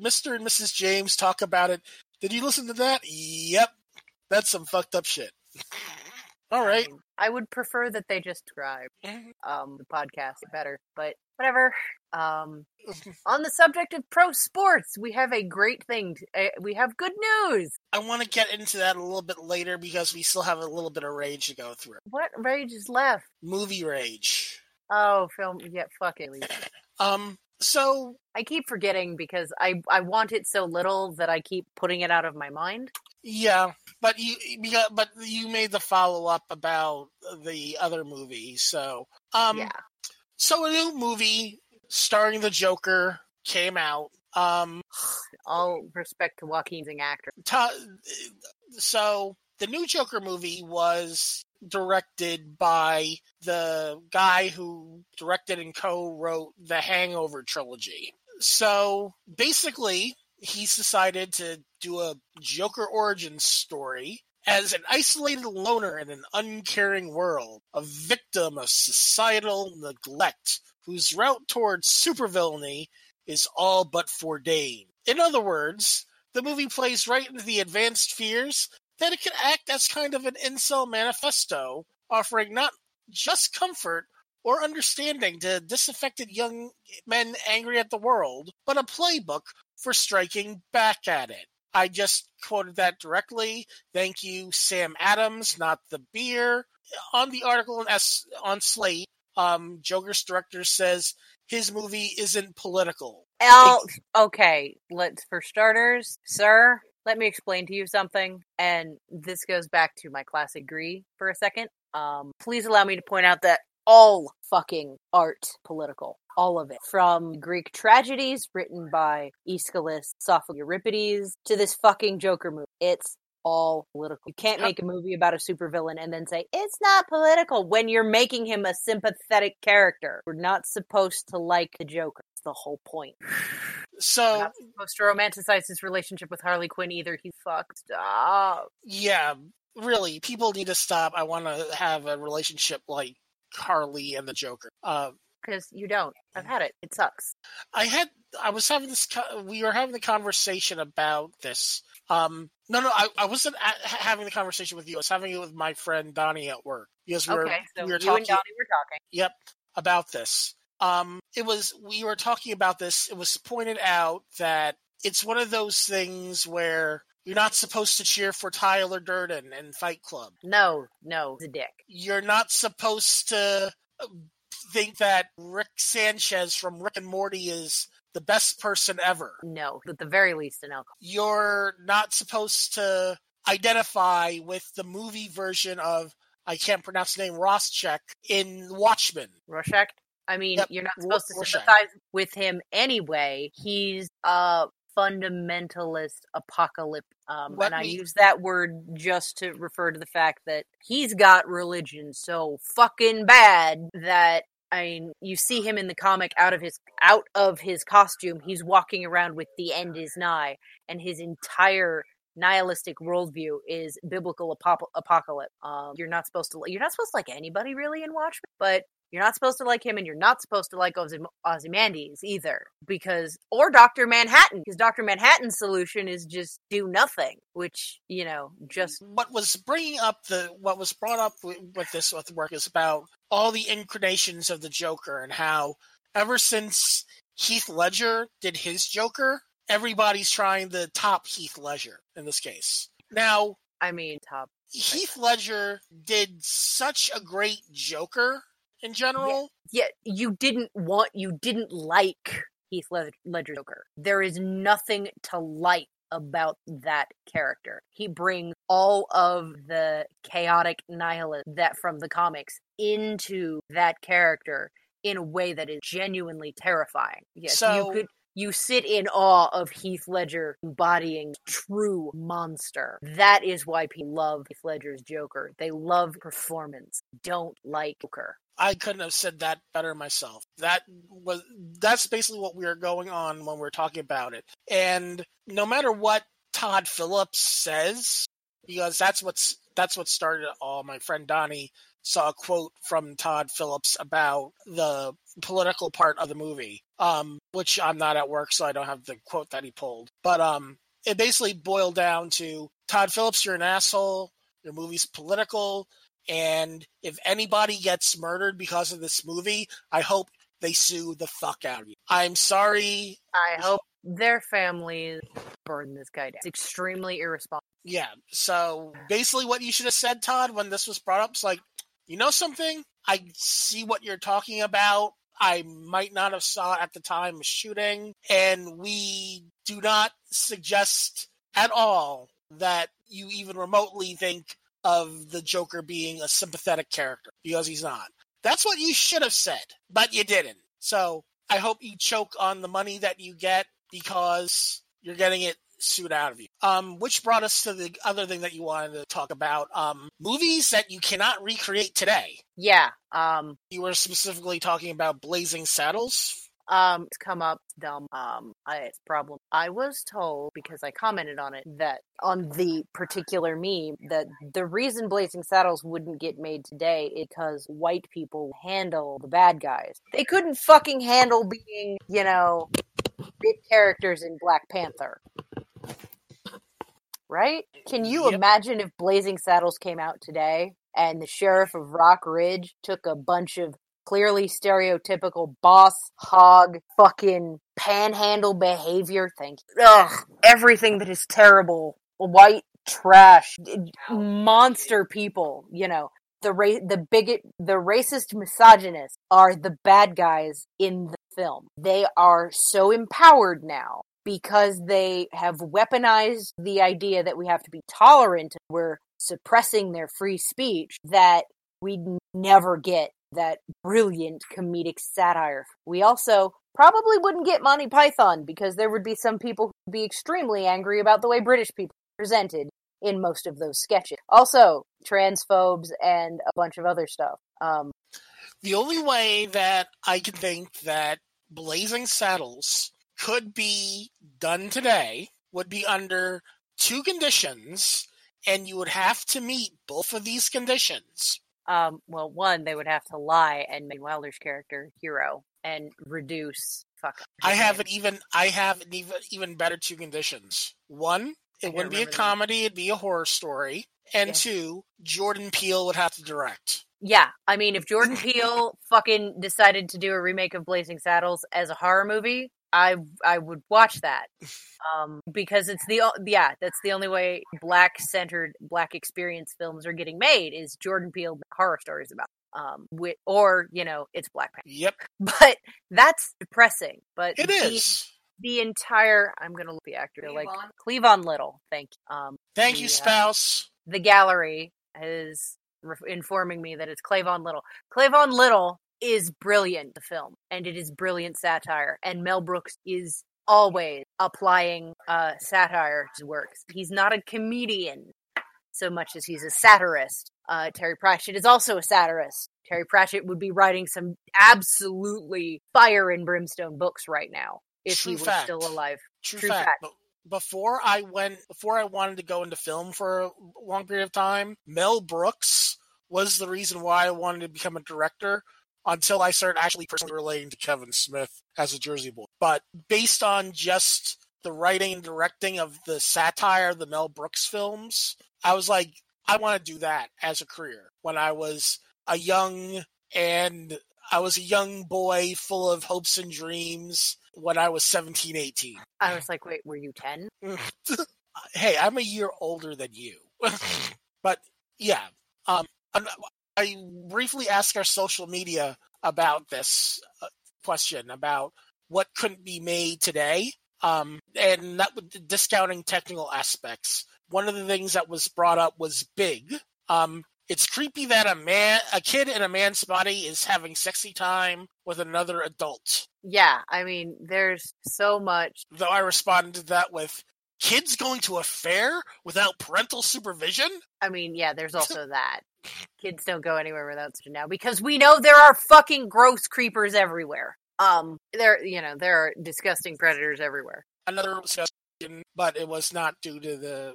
Speaker 2: Mr. and Mrs. James talk about it. Did you listen to that? Yep, that's some fucked up shit. All right.
Speaker 3: I would prefer that they just describe
Speaker 2: Mhm.
Speaker 3: um, the podcast better, but whatever. Um, on the subject of pro sports, we have a great thing. To, uh, we have good news.
Speaker 2: I want to get into that a little bit later because we still have a little bit of rage to go through.
Speaker 3: What rage is left?
Speaker 2: Movie rage.
Speaker 3: Oh, film. Yeah, fuck it.
Speaker 2: Um. So
Speaker 3: I keep forgetting because I I want it so little that I keep putting it out of my mind.
Speaker 2: Yeah, but you but you made the follow up about the other movie. So um.
Speaker 3: yeah.
Speaker 2: So a new movie starring the Joker came out. Um.
Speaker 3: All respect to Joaquin's an actor.
Speaker 2: So the new Joker movie was directed by the guy who directed and co-wrote the Hangover trilogy. So basically, he's decided to do a Joker origin story as an isolated loner in an uncaring world, a victim of societal neglect, whose route towards supervillainy is all but foreordained. In other words, the movie plays right into the advanced fears that it can act as kind of an incel manifesto, offering not just comfort or understanding to disaffected young men angry at the world, but a playbook for striking back at it. I just quoted that directly. Thank you, Sam Adams, not the beer. On the article on, S- on Slate, um, Joker's director says his movie isn't political.
Speaker 3: L. Okay, let's for starters, sir. Let me explain to you something, and this goes back to my classic Gree for a second. Um, please allow me to point out that all fucking art political, all of it, from Greek tragedies written by Aeschylus, Sophocles, Euripides, to this fucking Joker movie. It's all political. You can't make a movie about a supervillain and then say it's not political when you're making him a sympathetic character. We're not supposed to like the Joker. That's the whole point. We're
Speaker 2: So,
Speaker 3: not supposed to romanticize his relationship with Harley Quinn either. He's fucked up.
Speaker 2: yeah, really, people need to stop. I want to have a relationship like Harley and the Joker. Uh,
Speaker 3: Because you don't. I've had it. It sucks.
Speaker 2: I had I was having this we were having the conversation about this. Um no no I, I wasn't at, having the conversation with you. I was having it with my friend Donnie at work because we were
Speaker 3: okay, so
Speaker 2: we were
Speaker 3: you
Speaker 2: talking
Speaker 3: and Donnie were talking.
Speaker 2: yep about this. Um it was we were talking about this. It was pointed out that it's one of those things where you're not supposed to cheer for Tyler Durden in Fight Club.
Speaker 3: No, no, the dick.
Speaker 2: You're not supposed to uh, think that Rick Sanchez from Rick and Morty is the best person ever.
Speaker 3: No, at the very least, an alcohol.
Speaker 2: You're not supposed to identify with the movie version of I can't pronounce the name Roschek in Watchmen.
Speaker 3: Rorschach. I mean,
Speaker 2: Yep,
Speaker 3: you're not supposed to
Speaker 2: Rorschach.
Speaker 3: sympathize with him anyway. He's a fundamentalist apocalypse. Um, and I use that word just to refer to the fact that he's got religion so fucking bad that I mean, you see him in the comic out of his out of his costume. He's walking around with the end is nigh, and his entire nihilistic worldview is biblical apop- apocalypse. Um, you're not supposed to you're not supposed to like anybody really in Watchmen, but You're not supposed to like him, and you're not supposed to like Ozy- Ozymandias either, because or Doctor Manhattan, because Doctor Manhattan's solution is just do nothing, which you know just
Speaker 2: what was bringing up the what was brought up with, with this with work is about all the incarnations of the Joker and how ever since Heath Ledger did his Joker, everybody's trying to top Heath Ledger in this case. Now,
Speaker 3: I mean top.
Speaker 2: Heath Ledger did such a great Joker in general.
Speaker 3: Yeah, you didn't want, you didn't like Heath Led- Ledger Joker. There is nothing to like about that character. He brings all of the chaotic nihilism that from the comics into that character in a way that is genuinely terrifying. Yes,
Speaker 2: So-
Speaker 3: you could you sit in awe of Heath Ledger embodying true monster. That is why people love Heath Ledger's Joker. They love performance. Don't like Joker.
Speaker 2: I couldn't have said that better myself. That was that's basically what we were going on when we are talking about it. And no matter what Todd Phillips says, because that's what's that's what started it all. My friend Donnie saw a quote from Todd Phillips about the political part of the movie, um, which I'm not at work, so I don't have the quote that he pulled. But um, it basically boiled down to Todd Phillips, you're an asshole. Your movie's political, and if anybody gets murdered because of this movie, I hope they sue the fuck out of you. I'm sorry.
Speaker 3: I hope their families burn this guy down. It's extremely irresponsible.
Speaker 2: Yeah. So basically, what you should have said, Todd, when this was brought up, is like, you know something? I see what you're talking about. I might not have saw at the time of shooting, and we do not suggest at all that you even remotely think of the Joker being a sympathetic character because he's not. That's what you should have said, but you didn't. So I hope you choke on the money that you get because you're getting it sued out of you. Um, which brought us to the other thing that you wanted to talk about. Um, movies that you cannot recreate today.
Speaker 3: Yeah. Um.
Speaker 2: You were specifically talking about Blazing Saddles.
Speaker 3: Um. It's come up dumb. Um. I, it's problem. I was told because I commented on it that on the particular meme that the reason Blazing Saddles wouldn't get made today is because white people handle the bad guys. They couldn't fucking handle being, you know, big characters in Black Panther. Right? Can you
Speaker 2: Yep.
Speaker 3: imagine if Blazing Saddles came out today and the sheriff of Rock Ridge took a bunch of clearly stereotypical boss hog fucking panhandle behavior? Thank you. Ugh, everything that is terrible. White trash, monster people, you know. The ra- the bigot, the racist misogynists are the bad guys in the film. They are so empowered now because they have weaponized the idea that we have to be tolerant. And we're suppressing their free speech that we'd never get that brilliant comedic satire. We also probably wouldn't get Monty Python because there would be some people who would be extremely angry about the way British people presented in most of those sketches. Also, transphobes and a bunch of other stuff. Um,
Speaker 2: The only way that I can think that Blazing Saddles could be done today would be under two conditions, and you would have to meet both of these conditions.
Speaker 3: Um, well, one, they would have to lie and make Wilder's character hero and reduce. Fuck.
Speaker 2: I have an even I have an even even better two conditions. One, it wouldn't be a comedy, it'd be a horror story. And
Speaker 3: Yeah.
Speaker 2: two, Jordan Peele would have to direct.
Speaker 3: Yeah, I mean, if Jordan Peele fucking decided to do a remake of Blazing Saddles as a horror movie, I I would watch that. Um, because it's the yeah, that's the only way black centered black experience films are getting made is Jordan Peele horror stories about um with or you know it's Black Panther.
Speaker 2: Yep,
Speaker 3: But that's depressing. But
Speaker 2: it
Speaker 3: the,
Speaker 2: is.
Speaker 3: the entire I'm gonna look at the actor like Cleavon Little. Thank you. Um,
Speaker 2: Thank you,
Speaker 3: the, uh,
Speaker 2: spouse.
Speaker 3: the gallery is re- informing me that it's Clavon Little. Clavon Little is brilliant, the film, and it is brilliant satire. And Mel Brooks is always applying uh, satire to works. He's not a comedian so much as he's a satirist. Uh, Terry Pratchett is also a satirist. Terry Pratchett would be writing some absolutely fire and brimstone books right now if
Speaker 2: True
Speaker 3: he was
Speaker 2: fact.
Speaker 3: still alive.
Speaker 2: True,
Speaker 3: true
Speaker 2: fact.
Speaker 3: fact.
Speaker 2: Before I went, before I wanted to go into film for a long period of time, Mel Brooks was the reason why I wanted to become a director until I started actually personally relating to Kevin Smith as a Jersey boy. But based on just the writing and directing of the satire, the Mel Brooks films, I was like, I want to do that as a career. When I was a young and I was a young boy full of hopes and dreams when I was 17, 18.
Speaker 3: I was like, wait, were you 10?
Speaker 2: hey, I'm a year older than you. but yeah, um, I briefly asked our social media about this uh, question about what couldn't be made today, um, and not discounting technical aspects. One of the things that was brought up was big. Um, it's creepy that a man, a kid in a man's body, is having sexy time with another adult.
Speaker 3: Yeah, I mean, there's so much.
Speaker 2: Though I responded to that with, kids going to a fair without parental supervision?
Speaker 3: I mean, yeah, there's also that. Kids don't go anywhere without supervision now because we know there are fucking gross creepers everywhere. Um, there, you know, there are disgusting predators everywhere.
Speaker 2: Another discussion, but it was not due to the,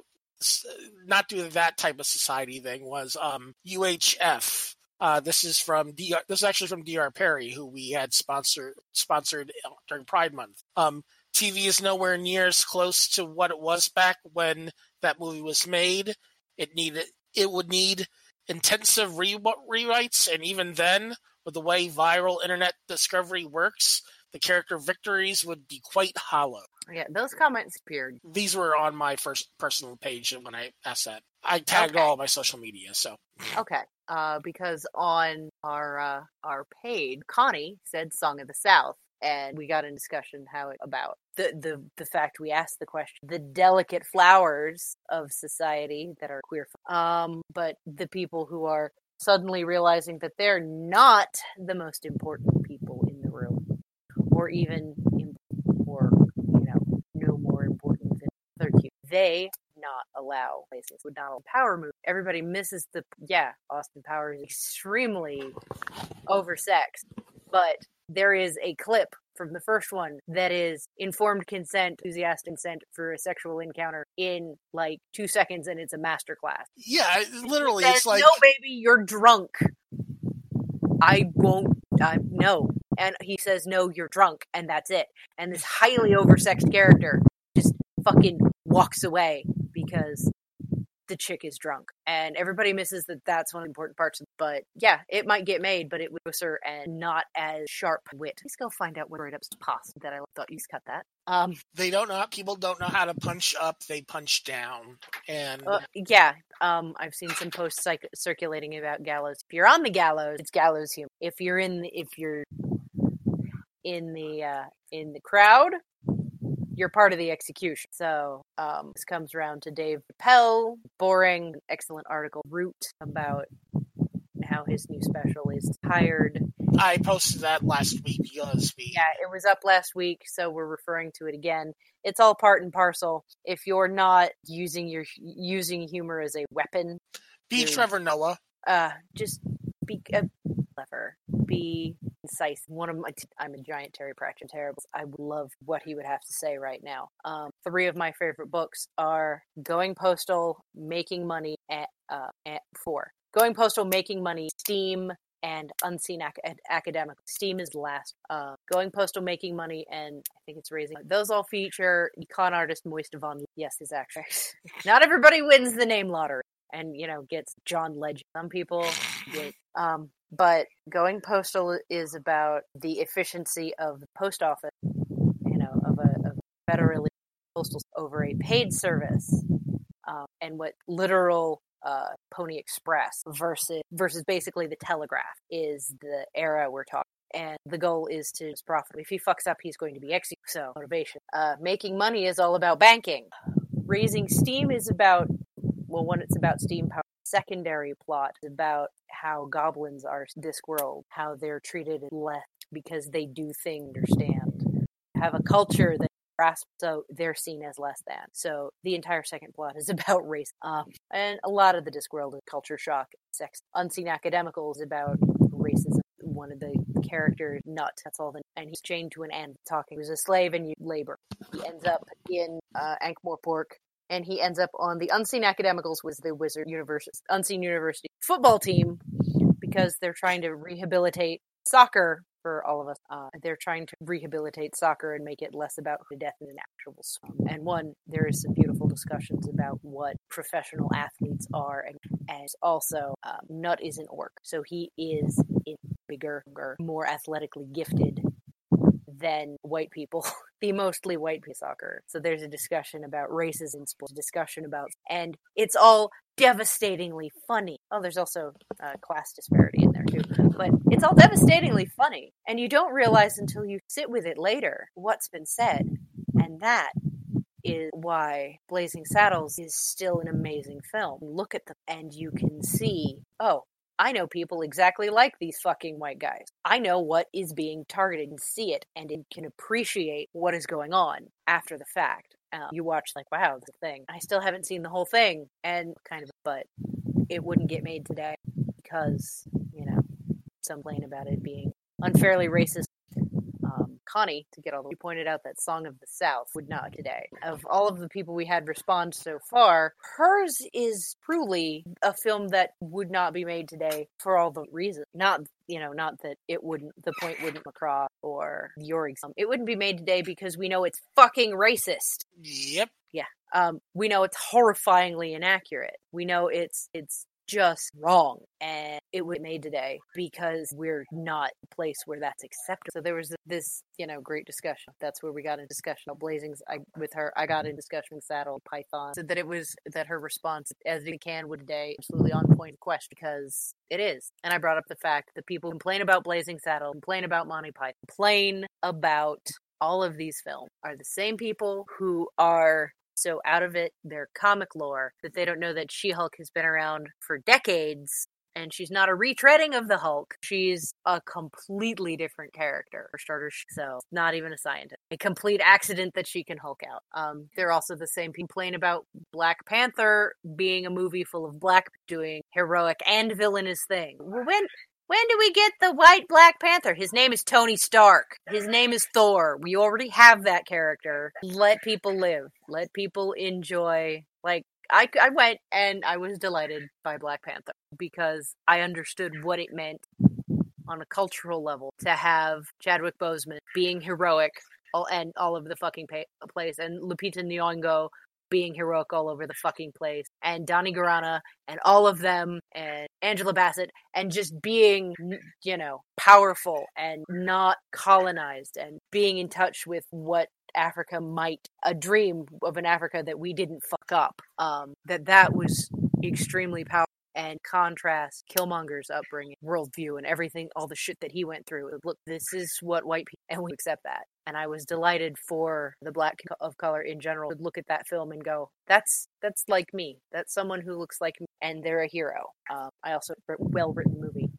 Speaker 2: not due to that type of society thing. Was um UHF. Uh, this is from DR. This is actually from Dr. Perry, who we had sponsored sponsored during Pride Month. Um, TV is nowhere near as close to what it was back when that movie was made. It needed it would need intensive re- rewrites, and even then, with the way viral internet discovery works, the character victories would be quite hollow.
Speaker 3: Yeah, those comments appeared.
Speaker 2: These were on my first personal page when I asked that. I tagged okay. all my social media, so
Speaker 3: okay. Uh, because on our uh, our page, Connie said "Song of the South," and we got in discussion how it, about the, the the fact we asked the question the delicate flowers of society that are queer um but the people who are suddenly realizing that they're not the most important people in the room or even or you know no more important than other cute they not allow places would not power move everybody misses the yeah austin powers is extremely oversexed but there is a clip from the first one that is informed consent, enthusiastic consent for a sexual encounter in like two seconds, and it's a masterclass.
Speaker 2: Yeah, literally, says, it's like
Speaker 3: no, baby, you're drunk. I won't. Uh, no, and he says, "No, you're drunk," and that's it. And this highly oversexed character just fucking walks away because the chick is drunk and everybody misses that that's one of the important parts but yeah it might get made but it was closer and not as sharp wit. Let's go find out where it up's possible that i thought you cut that. Um
Speaker 2: they don't know people don't know how to punch up they punch down and
Speaker 3: uh, yeah um i've seen some posts like circulating about gallows if you're on the gallows it's gallows humor. If you're in if you're in the uh in the crowd you're part of the execution. So um, this comes around to Dave Chappelle, boring, excellent article, Root, about how his new special is tired.
Speaker 2: I posted that last week we.
Speaker 3: Yeah, it was up last week, so we're referring to it again. It's all part and parcel. If you're not using your using humor as a weapon,
Speaker 2: be Trevor Noah.
Speaker 3: Uh, just be uh, clever. Be concise. One of my, I'm a giant Terry Pratchett terrible. I would love what he would have to say right now. Um, three of my favorite books are Going Postal, Making Money, at, uh, at four. Going Postal, Making Money, Steam, and Unseen Ac- Academic. Steam is last. Uh, Going Postal, Making Money, and I think it's Raising. Those all feature con artist Moist Von. Yes, his actress. Not everybody wins the name lottery and you know gets John Legend. Some people get um, but going postal is about the efficiency of the post office, you know, of a, of federally postal over a paid service, um, and what literal uh, Pony Express versus versus basically the Telegraph is the era we're talking. And the goal is to profit. If he fucks up, he's going to be executed. So motivation. Uh, making money is all about banking. Raising steam is about well, when it's about steam power secondary plot about how goblins are this world, how they're treated less because they do things understand, have a culture that grasp so they're seen as less than. So the entire second plot is about race. Um, and a lot of the Discworld is culture shock, sex. Unseen Academical is about racism. One of the characters, Nutt, that's all the, and he's chained to an end talking. He was a slave and you labor. He ends up in uh, Ankh-Morpork and he ends up on the Unseen Academicals was the Wizard University Unseen University football team because they're trying to rehabilitate soccer for all of us. Uh, they're trying to rehabilitate soccer and make it less about the death in an actual swim. And one, there is some beautiful discussions about what professional athletes are, and, and also um, Nutt is an orc, so he is bigger, more athletically gifted than white people, the mostly white soccer. So there's a discussion about races in sports, discussion about, and it's all devastatingly funny. Oh, there's also class disparity in there too, but it's all devastatingly funny, and you don't realize until you sit with it later what's been said, and that is why Blazing Saddles is still an amazing film. Look at them, and you can see, oh, I know people exactly like these fucking white guys. I know what is being targeted and see it and it can appreciate what is going on after the fact. Um, you watch like, wow, the thing. I still haven't seen the whole thing, and kind of, but it wouldn't get made today because you know some complain about it being unfairly racist Connie to get all the. You pointed out that "Song of the South" would not today. Of all of the people we had respond so far, hers is truly a film that would not be made today for all the reasons. Not you know, not that it wouldn't. The point wouldn't across or your exam. It wouldn't be made today because we know it's fucking racist.
Speaker 2: Yep.
Speaker 3: Yeah. Um, we know it's horrifyingly inaccurate. We know it's it's just wrong and it was made today because we're not a place where that's accepted. So there was this, you know, great discussion. That's where we got in discussion of blazings I, with her. I got in discussion with Saddle Python. So that it was that her response as we can would today absolutely on point question because it is. And I brought up the fact that people complain about Blazing Saddle, complain about Monty Python, complain about all of these films are the same people who are so out of it their comic lore that they don't know that She-Hulk has been around for decades and she's not a retreading of the Hulk. She's a completely different character. For starters, so not even a scientist. A complete accident that she can Hulk out. Um, they're also the same complain about Black Panther being a movie full of black doing heroic and villainous thing. When when do we get the white Black Panther? His name is Tony Stark. His name is Thor. We already have that character. Let people live. Let people enjoy. Like, I, I went and I was delighted by Black Panther because I understood what it meant on a cultural level to have Chadwick Boseman being heroic all, and all over the fucking place and Lupita Nyong'o being heroic all over the fucking place, and Danai Gurira and all of them, and Angela Bassett, and just being, you know, powerful and not colonized, and being in touch with what Africa might, a dream of an Africa that we didn't fuck up. Um, that that was extremely powerful and contrast Killmonger's upbringing, worldview, and everything, all the shit that he went through. Look, this is what white people, and we accept that. And I was delighted for the black of color in general to look at that film and go, that's that's like me. That's someone who looks like me, and they're a hero. Um, I also well written movie.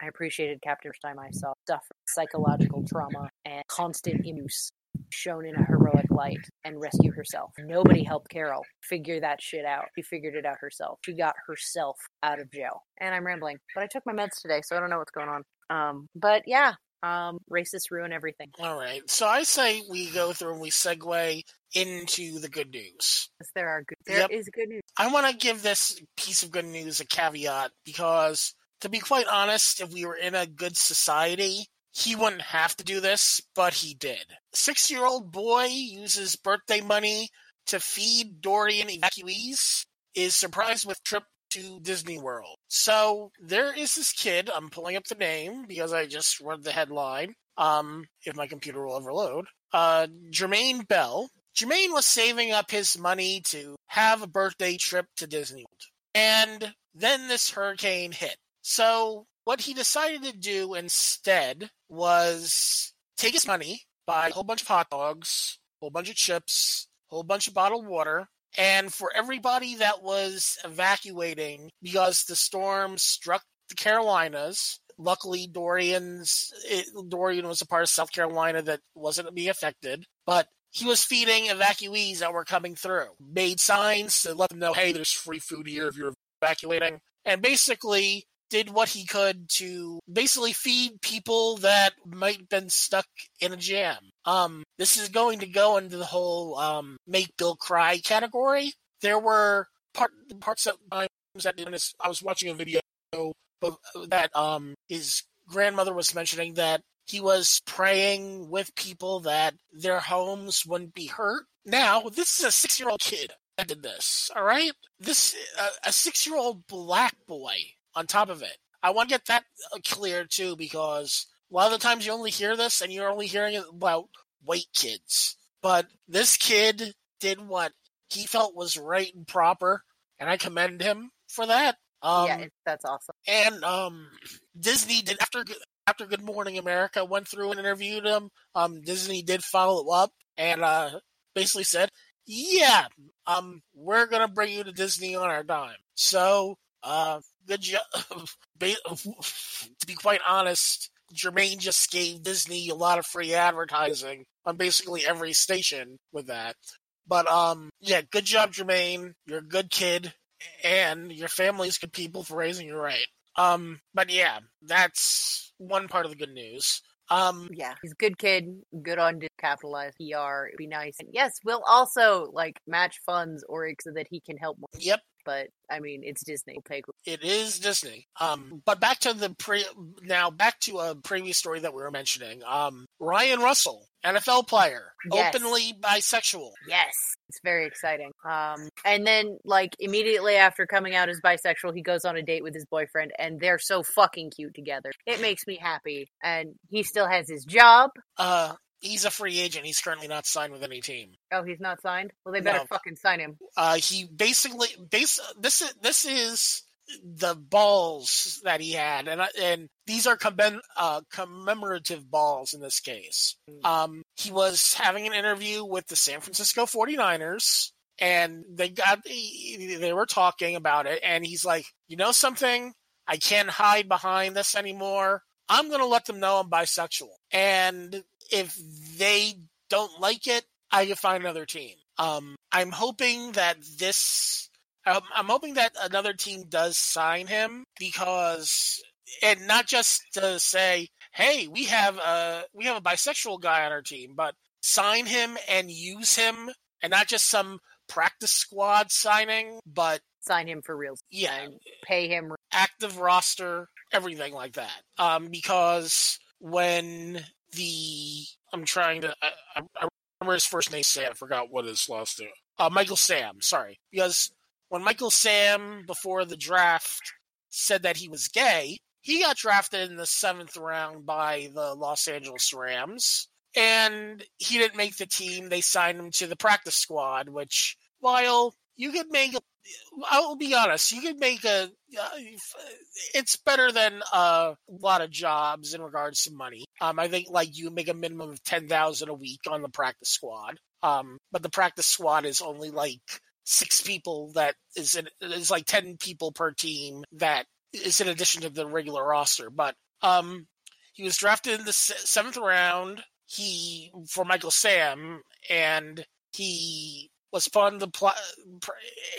Speaker 3: I appreciated Captain time I saw stuff, psychological trauma, and constant abuse shown in a heroic light and rescue herself. Nobody helped Carol figure that shit out. She figured it out herself. She got herself out of jail. And I'm rambling, but I took my meds today, so I don't know what's going on. Um, but yeah, um, racists ruin everything.
Speaker 2: All right, so I say we go through and we segue into the good news.
Speaker 3: Yes, there are good. There yep. is good news.
Speaker 2: I want to give this piece of good news a caveat because, to be quite honest, if we were in a good society, he wouldn't have to do this, but he did. Six year old boy uses birthday money to feed Dorian evacuees, is surprised with trip to Disney World. So there is this kid, I'm pulling up the name because I just read the headline. Um, if my computer will overload. Uh, Jermaine Bell. Jermaine was saving up his money to have a birthday trip to Disney World. And then this hurricane hit. So what he decided to do instead was take his money, buy a whole bunch of hot dogs, a whole bunch of chips, a whole bunch of bottled water, and for everybody that was evacuating because the storm struck the Carolinas, luckily Dorian's it, Dorian was a part of South Carolina that wasn't being affected, but he was feeding evacuees that were coming through. Made signs to let them know, hey, there's free food here if you're evacuating. And basically did what he could to basically feed people that might have been stuck in a jam. Um, this is going to go into the whole um, make Bill cry category. There were part, parts of times that I was watching a video that um, his grandmother was mentioning that he was praying with people that their homes wouldn't be hurt. Now, this is a six year old kid that did this, all right? This, uh, a six year old black boy on top of it. I want to get that uh, clear too because a lot of the times you only hear this and you're only hearing it about white kids. But this kid did what he felt was right and proper, and I commend him for that. Um,
Speaker 3: yeah, it, that's awesome.
Speaker 2: and um, Disney did after after Good Morning America went through and interviewed him. Um, Disney did follow up and uh, basically said, "Yeah, um, we're gonna bring you to Disney on our dime." So, uh, good job. to be quite honest, Jermaine just gave Disney a lot of free advertising on basically every station with that. But um, yeah, good job, Jermaine. You're a good kid, and your family's good people for raising you right. Um, but yeah, that's one part of the good news. Um,
Speaker 3: Yeah, he's a good kid. Good on to capitalize PR. It'd be nice. And yes, we'll also like match funds or so that he can help more.
Speaker 2: yep,
Speaker 3: But I mean, it's Disney.
Speaker 2: It is Disney. Um, but back to the pre now back to a previous story that we were mentioning. Um, Ryan Russell, NFL player,
Speaker 3: Yes.
Speaker 2: openly bisexual.
Speaker 3: Yes, it's very exciting. Um, and then like immediately after coming out as bisexual, he goes on a date with his boyfriend, and they're so fucking cute together. It makes me happy. And he still has his job.
Speaker 2: Uh, he's a free agent. He's currently not signed with any team.
Speaker 3: Oh, he's not signed. Well, they better
Speaker 2: No.
Speaker 3: fucking sign him.
Speaker 2: Uh, he basically base this is this is the balls that he had, and and these are commem- uh, commemorative balls in this case. Um, he was having an interview with the San Francisco 49ers, and they got they were talking about it, and he's like, you know something, I can't hide behind this anymore. I'm gonna let them know I'm bisexual, and if they don't like it, I can find another team. Um, I'm hoping that this, um, I'm hoping that another team does sign him because, and not just to say, hey, we have a we have a bisexual guy on our team, but sign him and use him, and not just some practice squad signing, but
Speaker 3: Sign him for real.
Speaker 2: yeah,
Speaker 3: And pay him.
Speaker 2: active roster, everything like that. Um, because when the I'm trying to, I, I, remember his first name. Sam, I forgot what his last name. Uh, Michael Sam. Sorry, because when Michael Sam before the draft said that he was gay, he got drafted in the seventh round by the Los Angeles Rams, and he didn't make the team. They signed him to the practice squad, which while you could make a I will be honest. You could make a. Uh, it's better than a lot of jobs in regards to money. Um, I think like you make a minimum of ten thousand a week on the practice squad. Um, but the practice squad is only like six people. That is in, is like ten people per team. That is in addition to the regular roster. But um, he was drafted in the seventh round. He for Michael Sam, and he was put on the pl-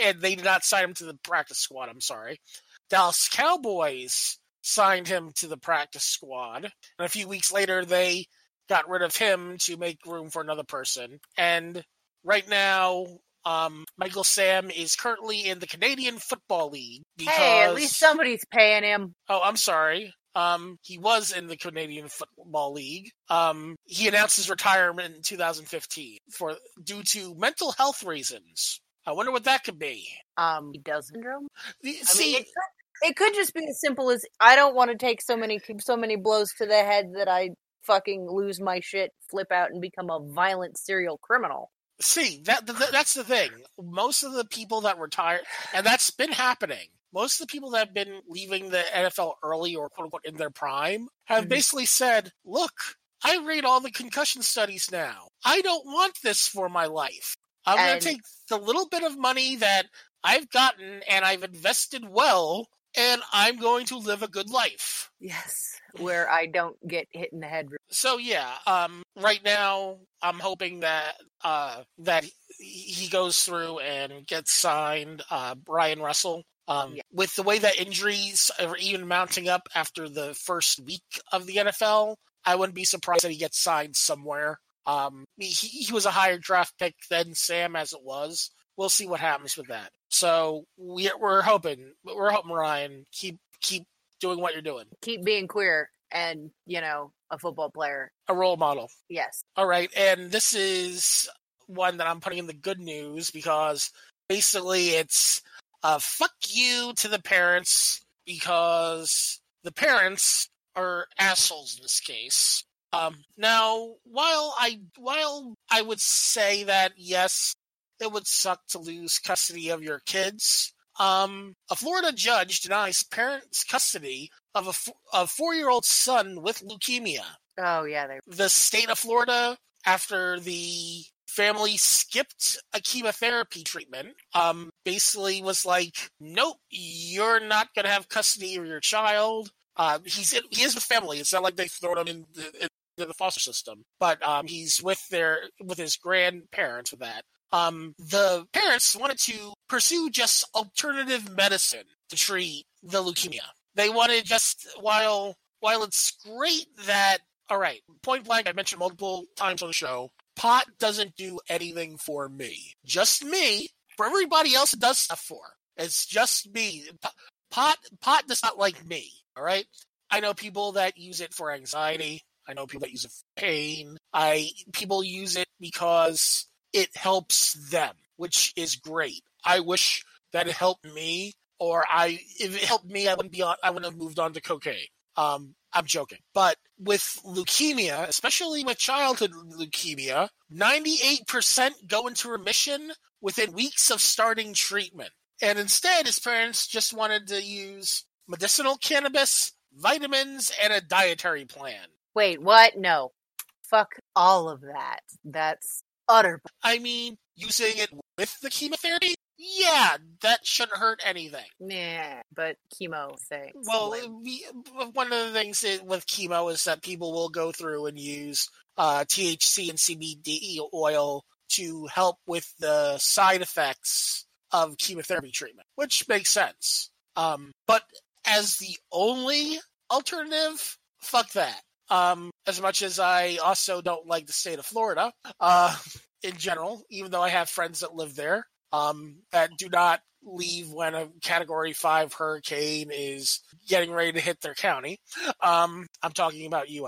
Speaker 2: and they did not sign him to the practice squad. I'm sorry. Dallas Cowboys signed him to the practice squad, and a few weeks later they got rid of him to make room for another person. And right now, um, Michael Sam is currently in the Canadian Football League. Because,
Speaker 3: Hey, at least somebody's paying him.
Speaker 2: Oh, I'm sorry. Um, he was in the Canadian Football League. Um, he announced his retirement in 2015 for due to mental health reasons. I wonder what that could be.
Speaker 3: Um, he does syndrome.
Speaker 2: The-
Speaker 3: I
Speaker 2: See,
Speaker 3: mean, it could, it could just be as simple as I don't want to take so many so many blows to the head that I fucking lose my shit, flip out, and become a violent serial criminal.
Speaker 2: see that, that that's the thing. Most of the people that retire, and that's been happening. Most of the people that have been leaving the NFL early or quote unquote in their prime have
Speaker 3: Mhm.
Speaker 2: basically said, "Look, I read all the concussion studies now. I don't want this for my life. I'm going to take the little bit of money that I've gotten and I've invested well, and I'm going to live a good life."
Speaker 3: Yes, where I don't get hit in the head.
Speaker 2: so yeah um right now i'm hoping that uh that he goes through and gets signed uh brian russell um
Speaker 3: Yeah.
Speaker 2: with the way that injuries are even mounting up after the first week of the nfl i wouldn't be surprised that he gets signed somewhere um he, he was a higher draft pick than sam as it was we'll see what happens with that so we're, we're hoping we're hoping ryan keep keep doing what you're doing
Speaker 3: Keep being queer. and you know a football player.
Speaker 2: A role model.
Speaker 3: Yes.
Speaker 2: All right, and this is one that I'm putting in the good news because basically it's uh, fuck you to the parents because the parents are assholes in this case. Um, now, while I while I would say that yes, it would suck to lose custody of your kids. Um, a Florida judge denies parents custody of a, f- a four-year-old son with leukemia.
Speaker 3: Oh yeah, they
Speaker 2: The state of Florida, after the family skipped a chemotherapy treatment, um, basically was like, "Nope, you're not going to have custody of your child." Uh, he's in, he is with family. It's not like they thrown him in the, the foster system, but um, he's with their with his grandparents with that. Um, the parents wanted to pursue just alternative medicine to treat the leukemia. They wanted just while while it's great that all right, point blank, I mentioned multiple times on the show, pot doesn't do anything for me. Just me. For everybody else, it does stuff for. It's just me. Pot pot does not like me. All right. I know people that use it for anxiety. I know people that use it for pain. I people use it because it helps them, which is great. I wish that it helped me, or I if it helped me, I wouldn't be on. I wouldn't have moved on to cocaine. Um, I'm joking, but with leukemia, especially with childhood leukemia, 98% go into remission within weeks of starting treatment. And instead, his parents just wanted to use medicinal cannabis, vitamins, and a dietary plan.
Speaker 3: wait. What? No. Fuck all of that. That's utter.
Speaker 2: I mean, using it with the chemotherapy? Yeah, that shouldn't hurt anything.
Speaker 3: Nah, but chemo thing.
Speaker 2: Well, one of the things with chemo is that people will go through and use uh, THC and CBD oil to help with the side effects of chemotherapy treatment, which makes sense. Um, but as the only alternative, fuck that. Um, as much as I also don't like the state of Florida uh, in general, even though I have friends that live there um, that do not leave when a Category Five hurricane is getting ready to hit their county. Um, I'm talking about you.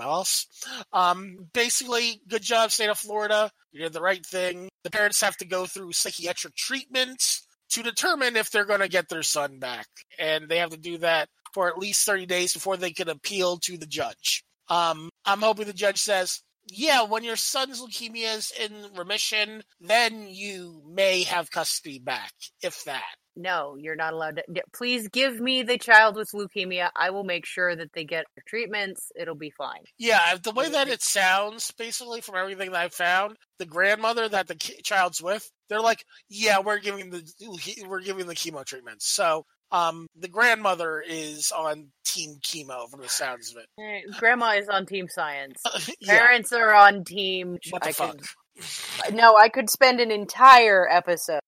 Speaker 2: Um, basically, good job, state of Florida. You did the right thing. The parents have to go through psychiatric treatment to determine if they're going to get their son back, and they have to do that for at least 30 days before they can appeal to the judge. Um, I'm hoping the judge says, yeah, when your son's leukemia is in remission, then you may have custody back, if that.
Speaker 3: No, you're not allowed to. Please give me the child with leukemia. I will make sure that they get their treatments. It'll be fine.
Speaker 2: Yeah, the way that it sounds, basically, from everything that I've found, the grandmother that the child's with, they're like, yeah, we're giving the we're giving the chemo treatments. So, um, the grandmother is on team chemo from the sounds of it.
Speaker 3: Grandma is on team science.
Speaker 2: yeah,
Speaker 3: Parents are on team.
Speaker 2: what the
Speaker 3: I
Speaker 2: fuck?
Speaker 3: could, no, I could spend an entire episode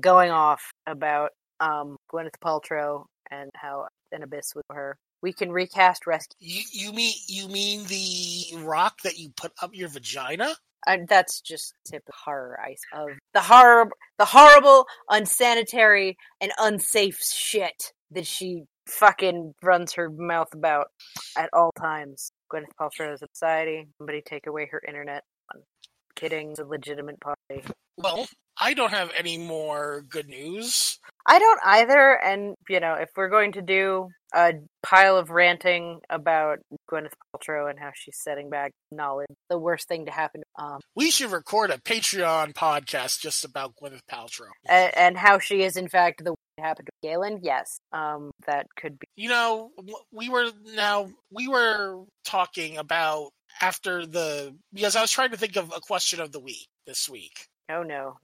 Speaker 3: going off about um, Gwyneth Paltrow and how an abyss with her. We can recast Rescue.
Speaker 2: You you mean you mean the rock that you put up your vagina?
Speaker 3: That's just tip of horror ice of the horror, the horrible, unsanitary, and unsafe shit that she fucking runs her mouth about at all times. Gwyneth Paltrow is society. Somebody take away her internet. I'm kidding. It's a legitimate party.
Speaker 2: Well, I don't have any more good news.
Speaker 3: I don't either. And you know, if we're going to do a pile of ranting about Gwyneth Paltrow and how she's setting back knowledge, the worst thing to happen, um,
Speaker 2: We should record a Patreon podcast just about Gwyneth Paltrow.
Speaker 3: and, and how she is in fact the one that happened to Galen. Yes, um, that could be.
Speaker 2: You know, we were now we were talking about after the because I was trying to think of a question of the week this week.
Speaker 3: Oh no,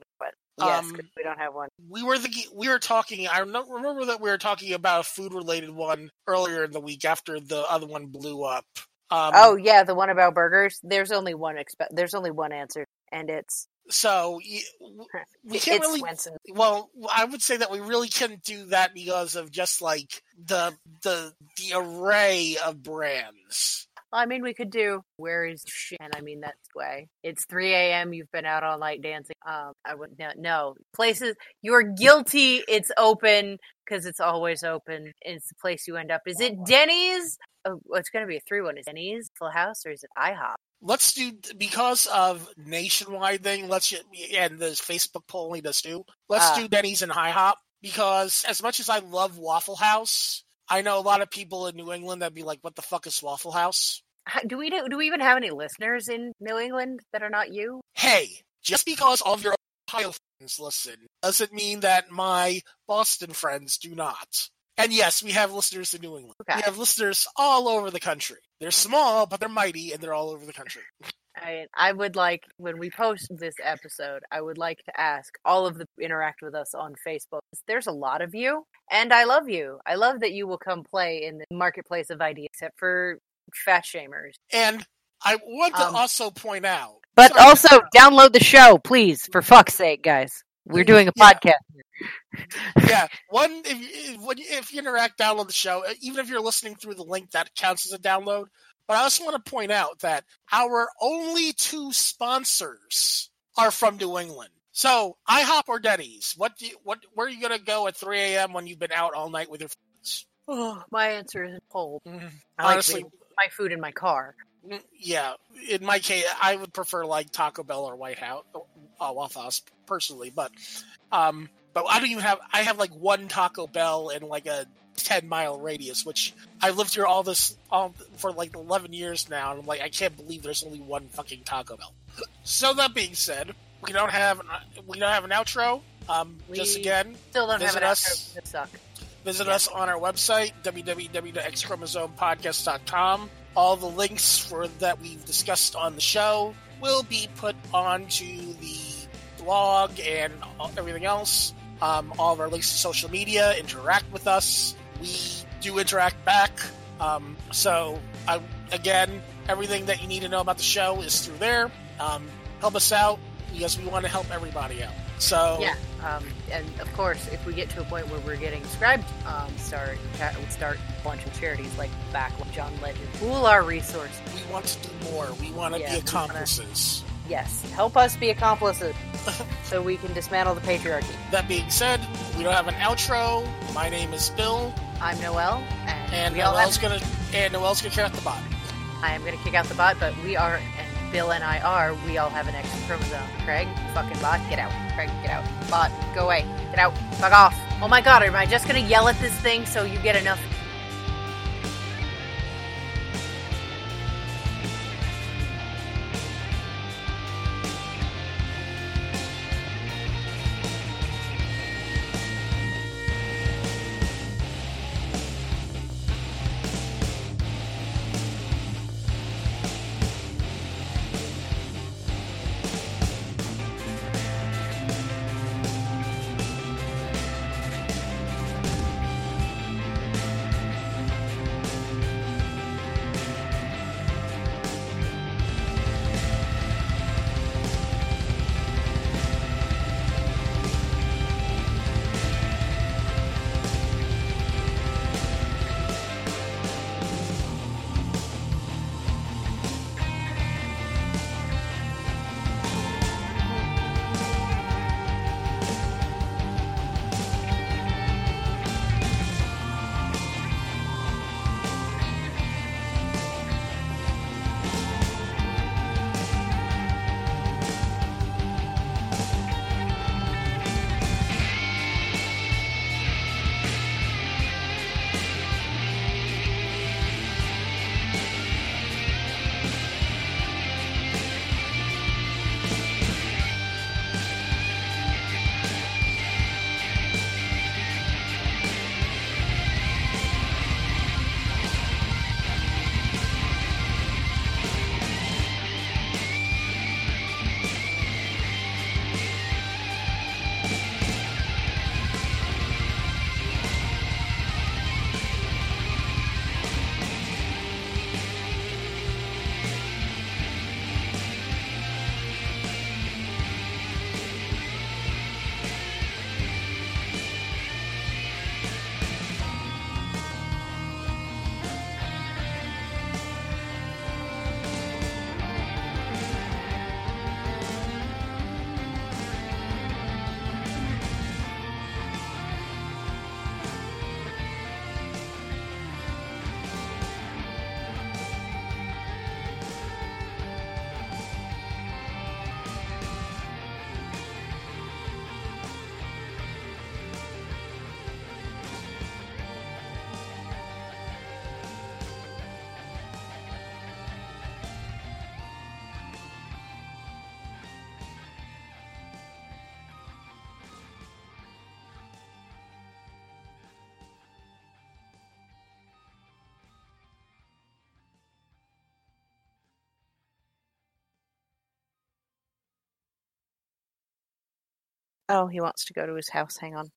Speaker 3: yes,
Speaker 2: Um,
Speaker 3: we don't have one.
Speaker 2: We were the we were talking. I rem- remember that we were talking about a food related one earlier in the week after the other one blew up. Um,
Speaker 3: oh yeah, the one about burgers. There's only one expe- There's only one answer, and it's
Speaker 2: so we can't really
Speaker 3: Swenson.
Speaker 2: Well, I would say that we really couldn't do that because of just like the the the array of brands.
Speaker 3: I mean, we could do where is shit? And I mean that's way. It's 3 a.m. You've been out all night dancing. Um, I would no, no places. You're guilty. It's open because it's always open. It's the place you end up. Is it Denny's? Oh, well, it's going to be a three one. Is Denny's Full House or is it IHOP?
Speaker 2: Let's do because of nationwide thing. Let's and the Facebook polling does too. Let's
Speaker 3: Ah.
Speaker 2: do Denny's and IHOP because as much as I love Waffle House, I know a lot of people in New England that'd be like, "What the fuck is Waffle House?"
Speaker 3: Do we do, do we even have any listeners in New England that are not you?
Speaker 2: Hey, just because all of your Ohio friends listen doesn't mean that my Boston friends do not. And yes, we have listeners in New England.
Speaker 3: Okay.
Speaker 2: We have listeners all over the country. They're small, but they're mighty, and they're all over the country.
Speaker 3: I I would like when we post this episode, I would like to ask all of the interact with us on Facebook. There's a lot of you, and I love you. I love that you will come play in the marketplace of ideas, except for fat shamers.
Speaker 2: And I want to
Speaker 3: Um,
Speaker 2: also point out,
Speaker 3: But
Speaker 2: Sorry.
Speaker 3: also download the show, please, for fuck's sake, guys. We're doing a
Speaker 2: Yeah.
Speaker 3: podcast.
Speaker 2: yeah, one if you, if you interact, download the show. uh, Even if you're listening through the link, that counts as a download. But I also want to point out that our only two sponsors are from New England. So IHOP or Denny's, what do you, what where are you gonna go at 3 a.m. when you've been out all night with your friends?
Speaker 3: Oh, my answer is cold. I like
Speaker 2: Honestly,
Speaker 3: leaving my food in my car.
Speaker 2: Mm, Yeah, in my case, I would prefer like Taco Bell or White House, uh, Waffle House personally. But, um, but I don't even have. I have like one Taco Bell and like a ten mile radius, which I lived here all this all for like eleven years now, and I'm like, I can't believe there's only one fucking Taco Bell. So that being said, we don't have we don't have an outro. Um, just again,
Speaker 3: Still don't have
Speaker 2: Visit
Speaker 3: an
Speaker 2: us.
Speaker 3: outro suck.
Speaker 2: Visit
Speaker 3: Yeah.
Speaker 2: us on our website, www.xchromosomepodcast.com. All the links for that we've discussed on the show will be put onto the blog and everything else. Um, all of our links to social media, interact with us. We do interact back. Um, so, I, again, everything that you need to know about the show is through there. Um, help us out because we want to help everybody out. So,
Speaker 3: Yeah, um, and of course, if we get to a point where we're getting subscribed, um, start start a bunch of charities like back with John Legend. Pool our resources.
Speaker 2: we want to do more. We want to
Speaker 3: Yeah,
Speaker 2: be
Speaker 3: we wanna-
Speaker 2: accomplices.
Speaker 3: Yes, help us be accomplices so we can dismantle the patriarchy.
Speaker 2: That being said, we don't have an outro. My name is Bill,
Speaker 3: I'm Noel, and,
Speaker 2: and Noel's
Speaker 3: have,
Speaker 2: gonna and Noel's gonna kick out the bot.
Speaker 3: I am going to kick out the bot, but we are, and Bill and I are, we all have an extra chromosome. Craig, fucking bot, get out. Craig, get out. Bot, go away. Get out. Fuck off. Oh my god, am I just going to yell at this thing so you get enough Oh, he wants to go to his house. Hang on.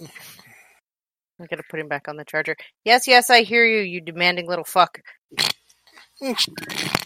Speaker 3: I'm gonna put him back on the charger. Yes, yes, I hear you, you demanding little fuck.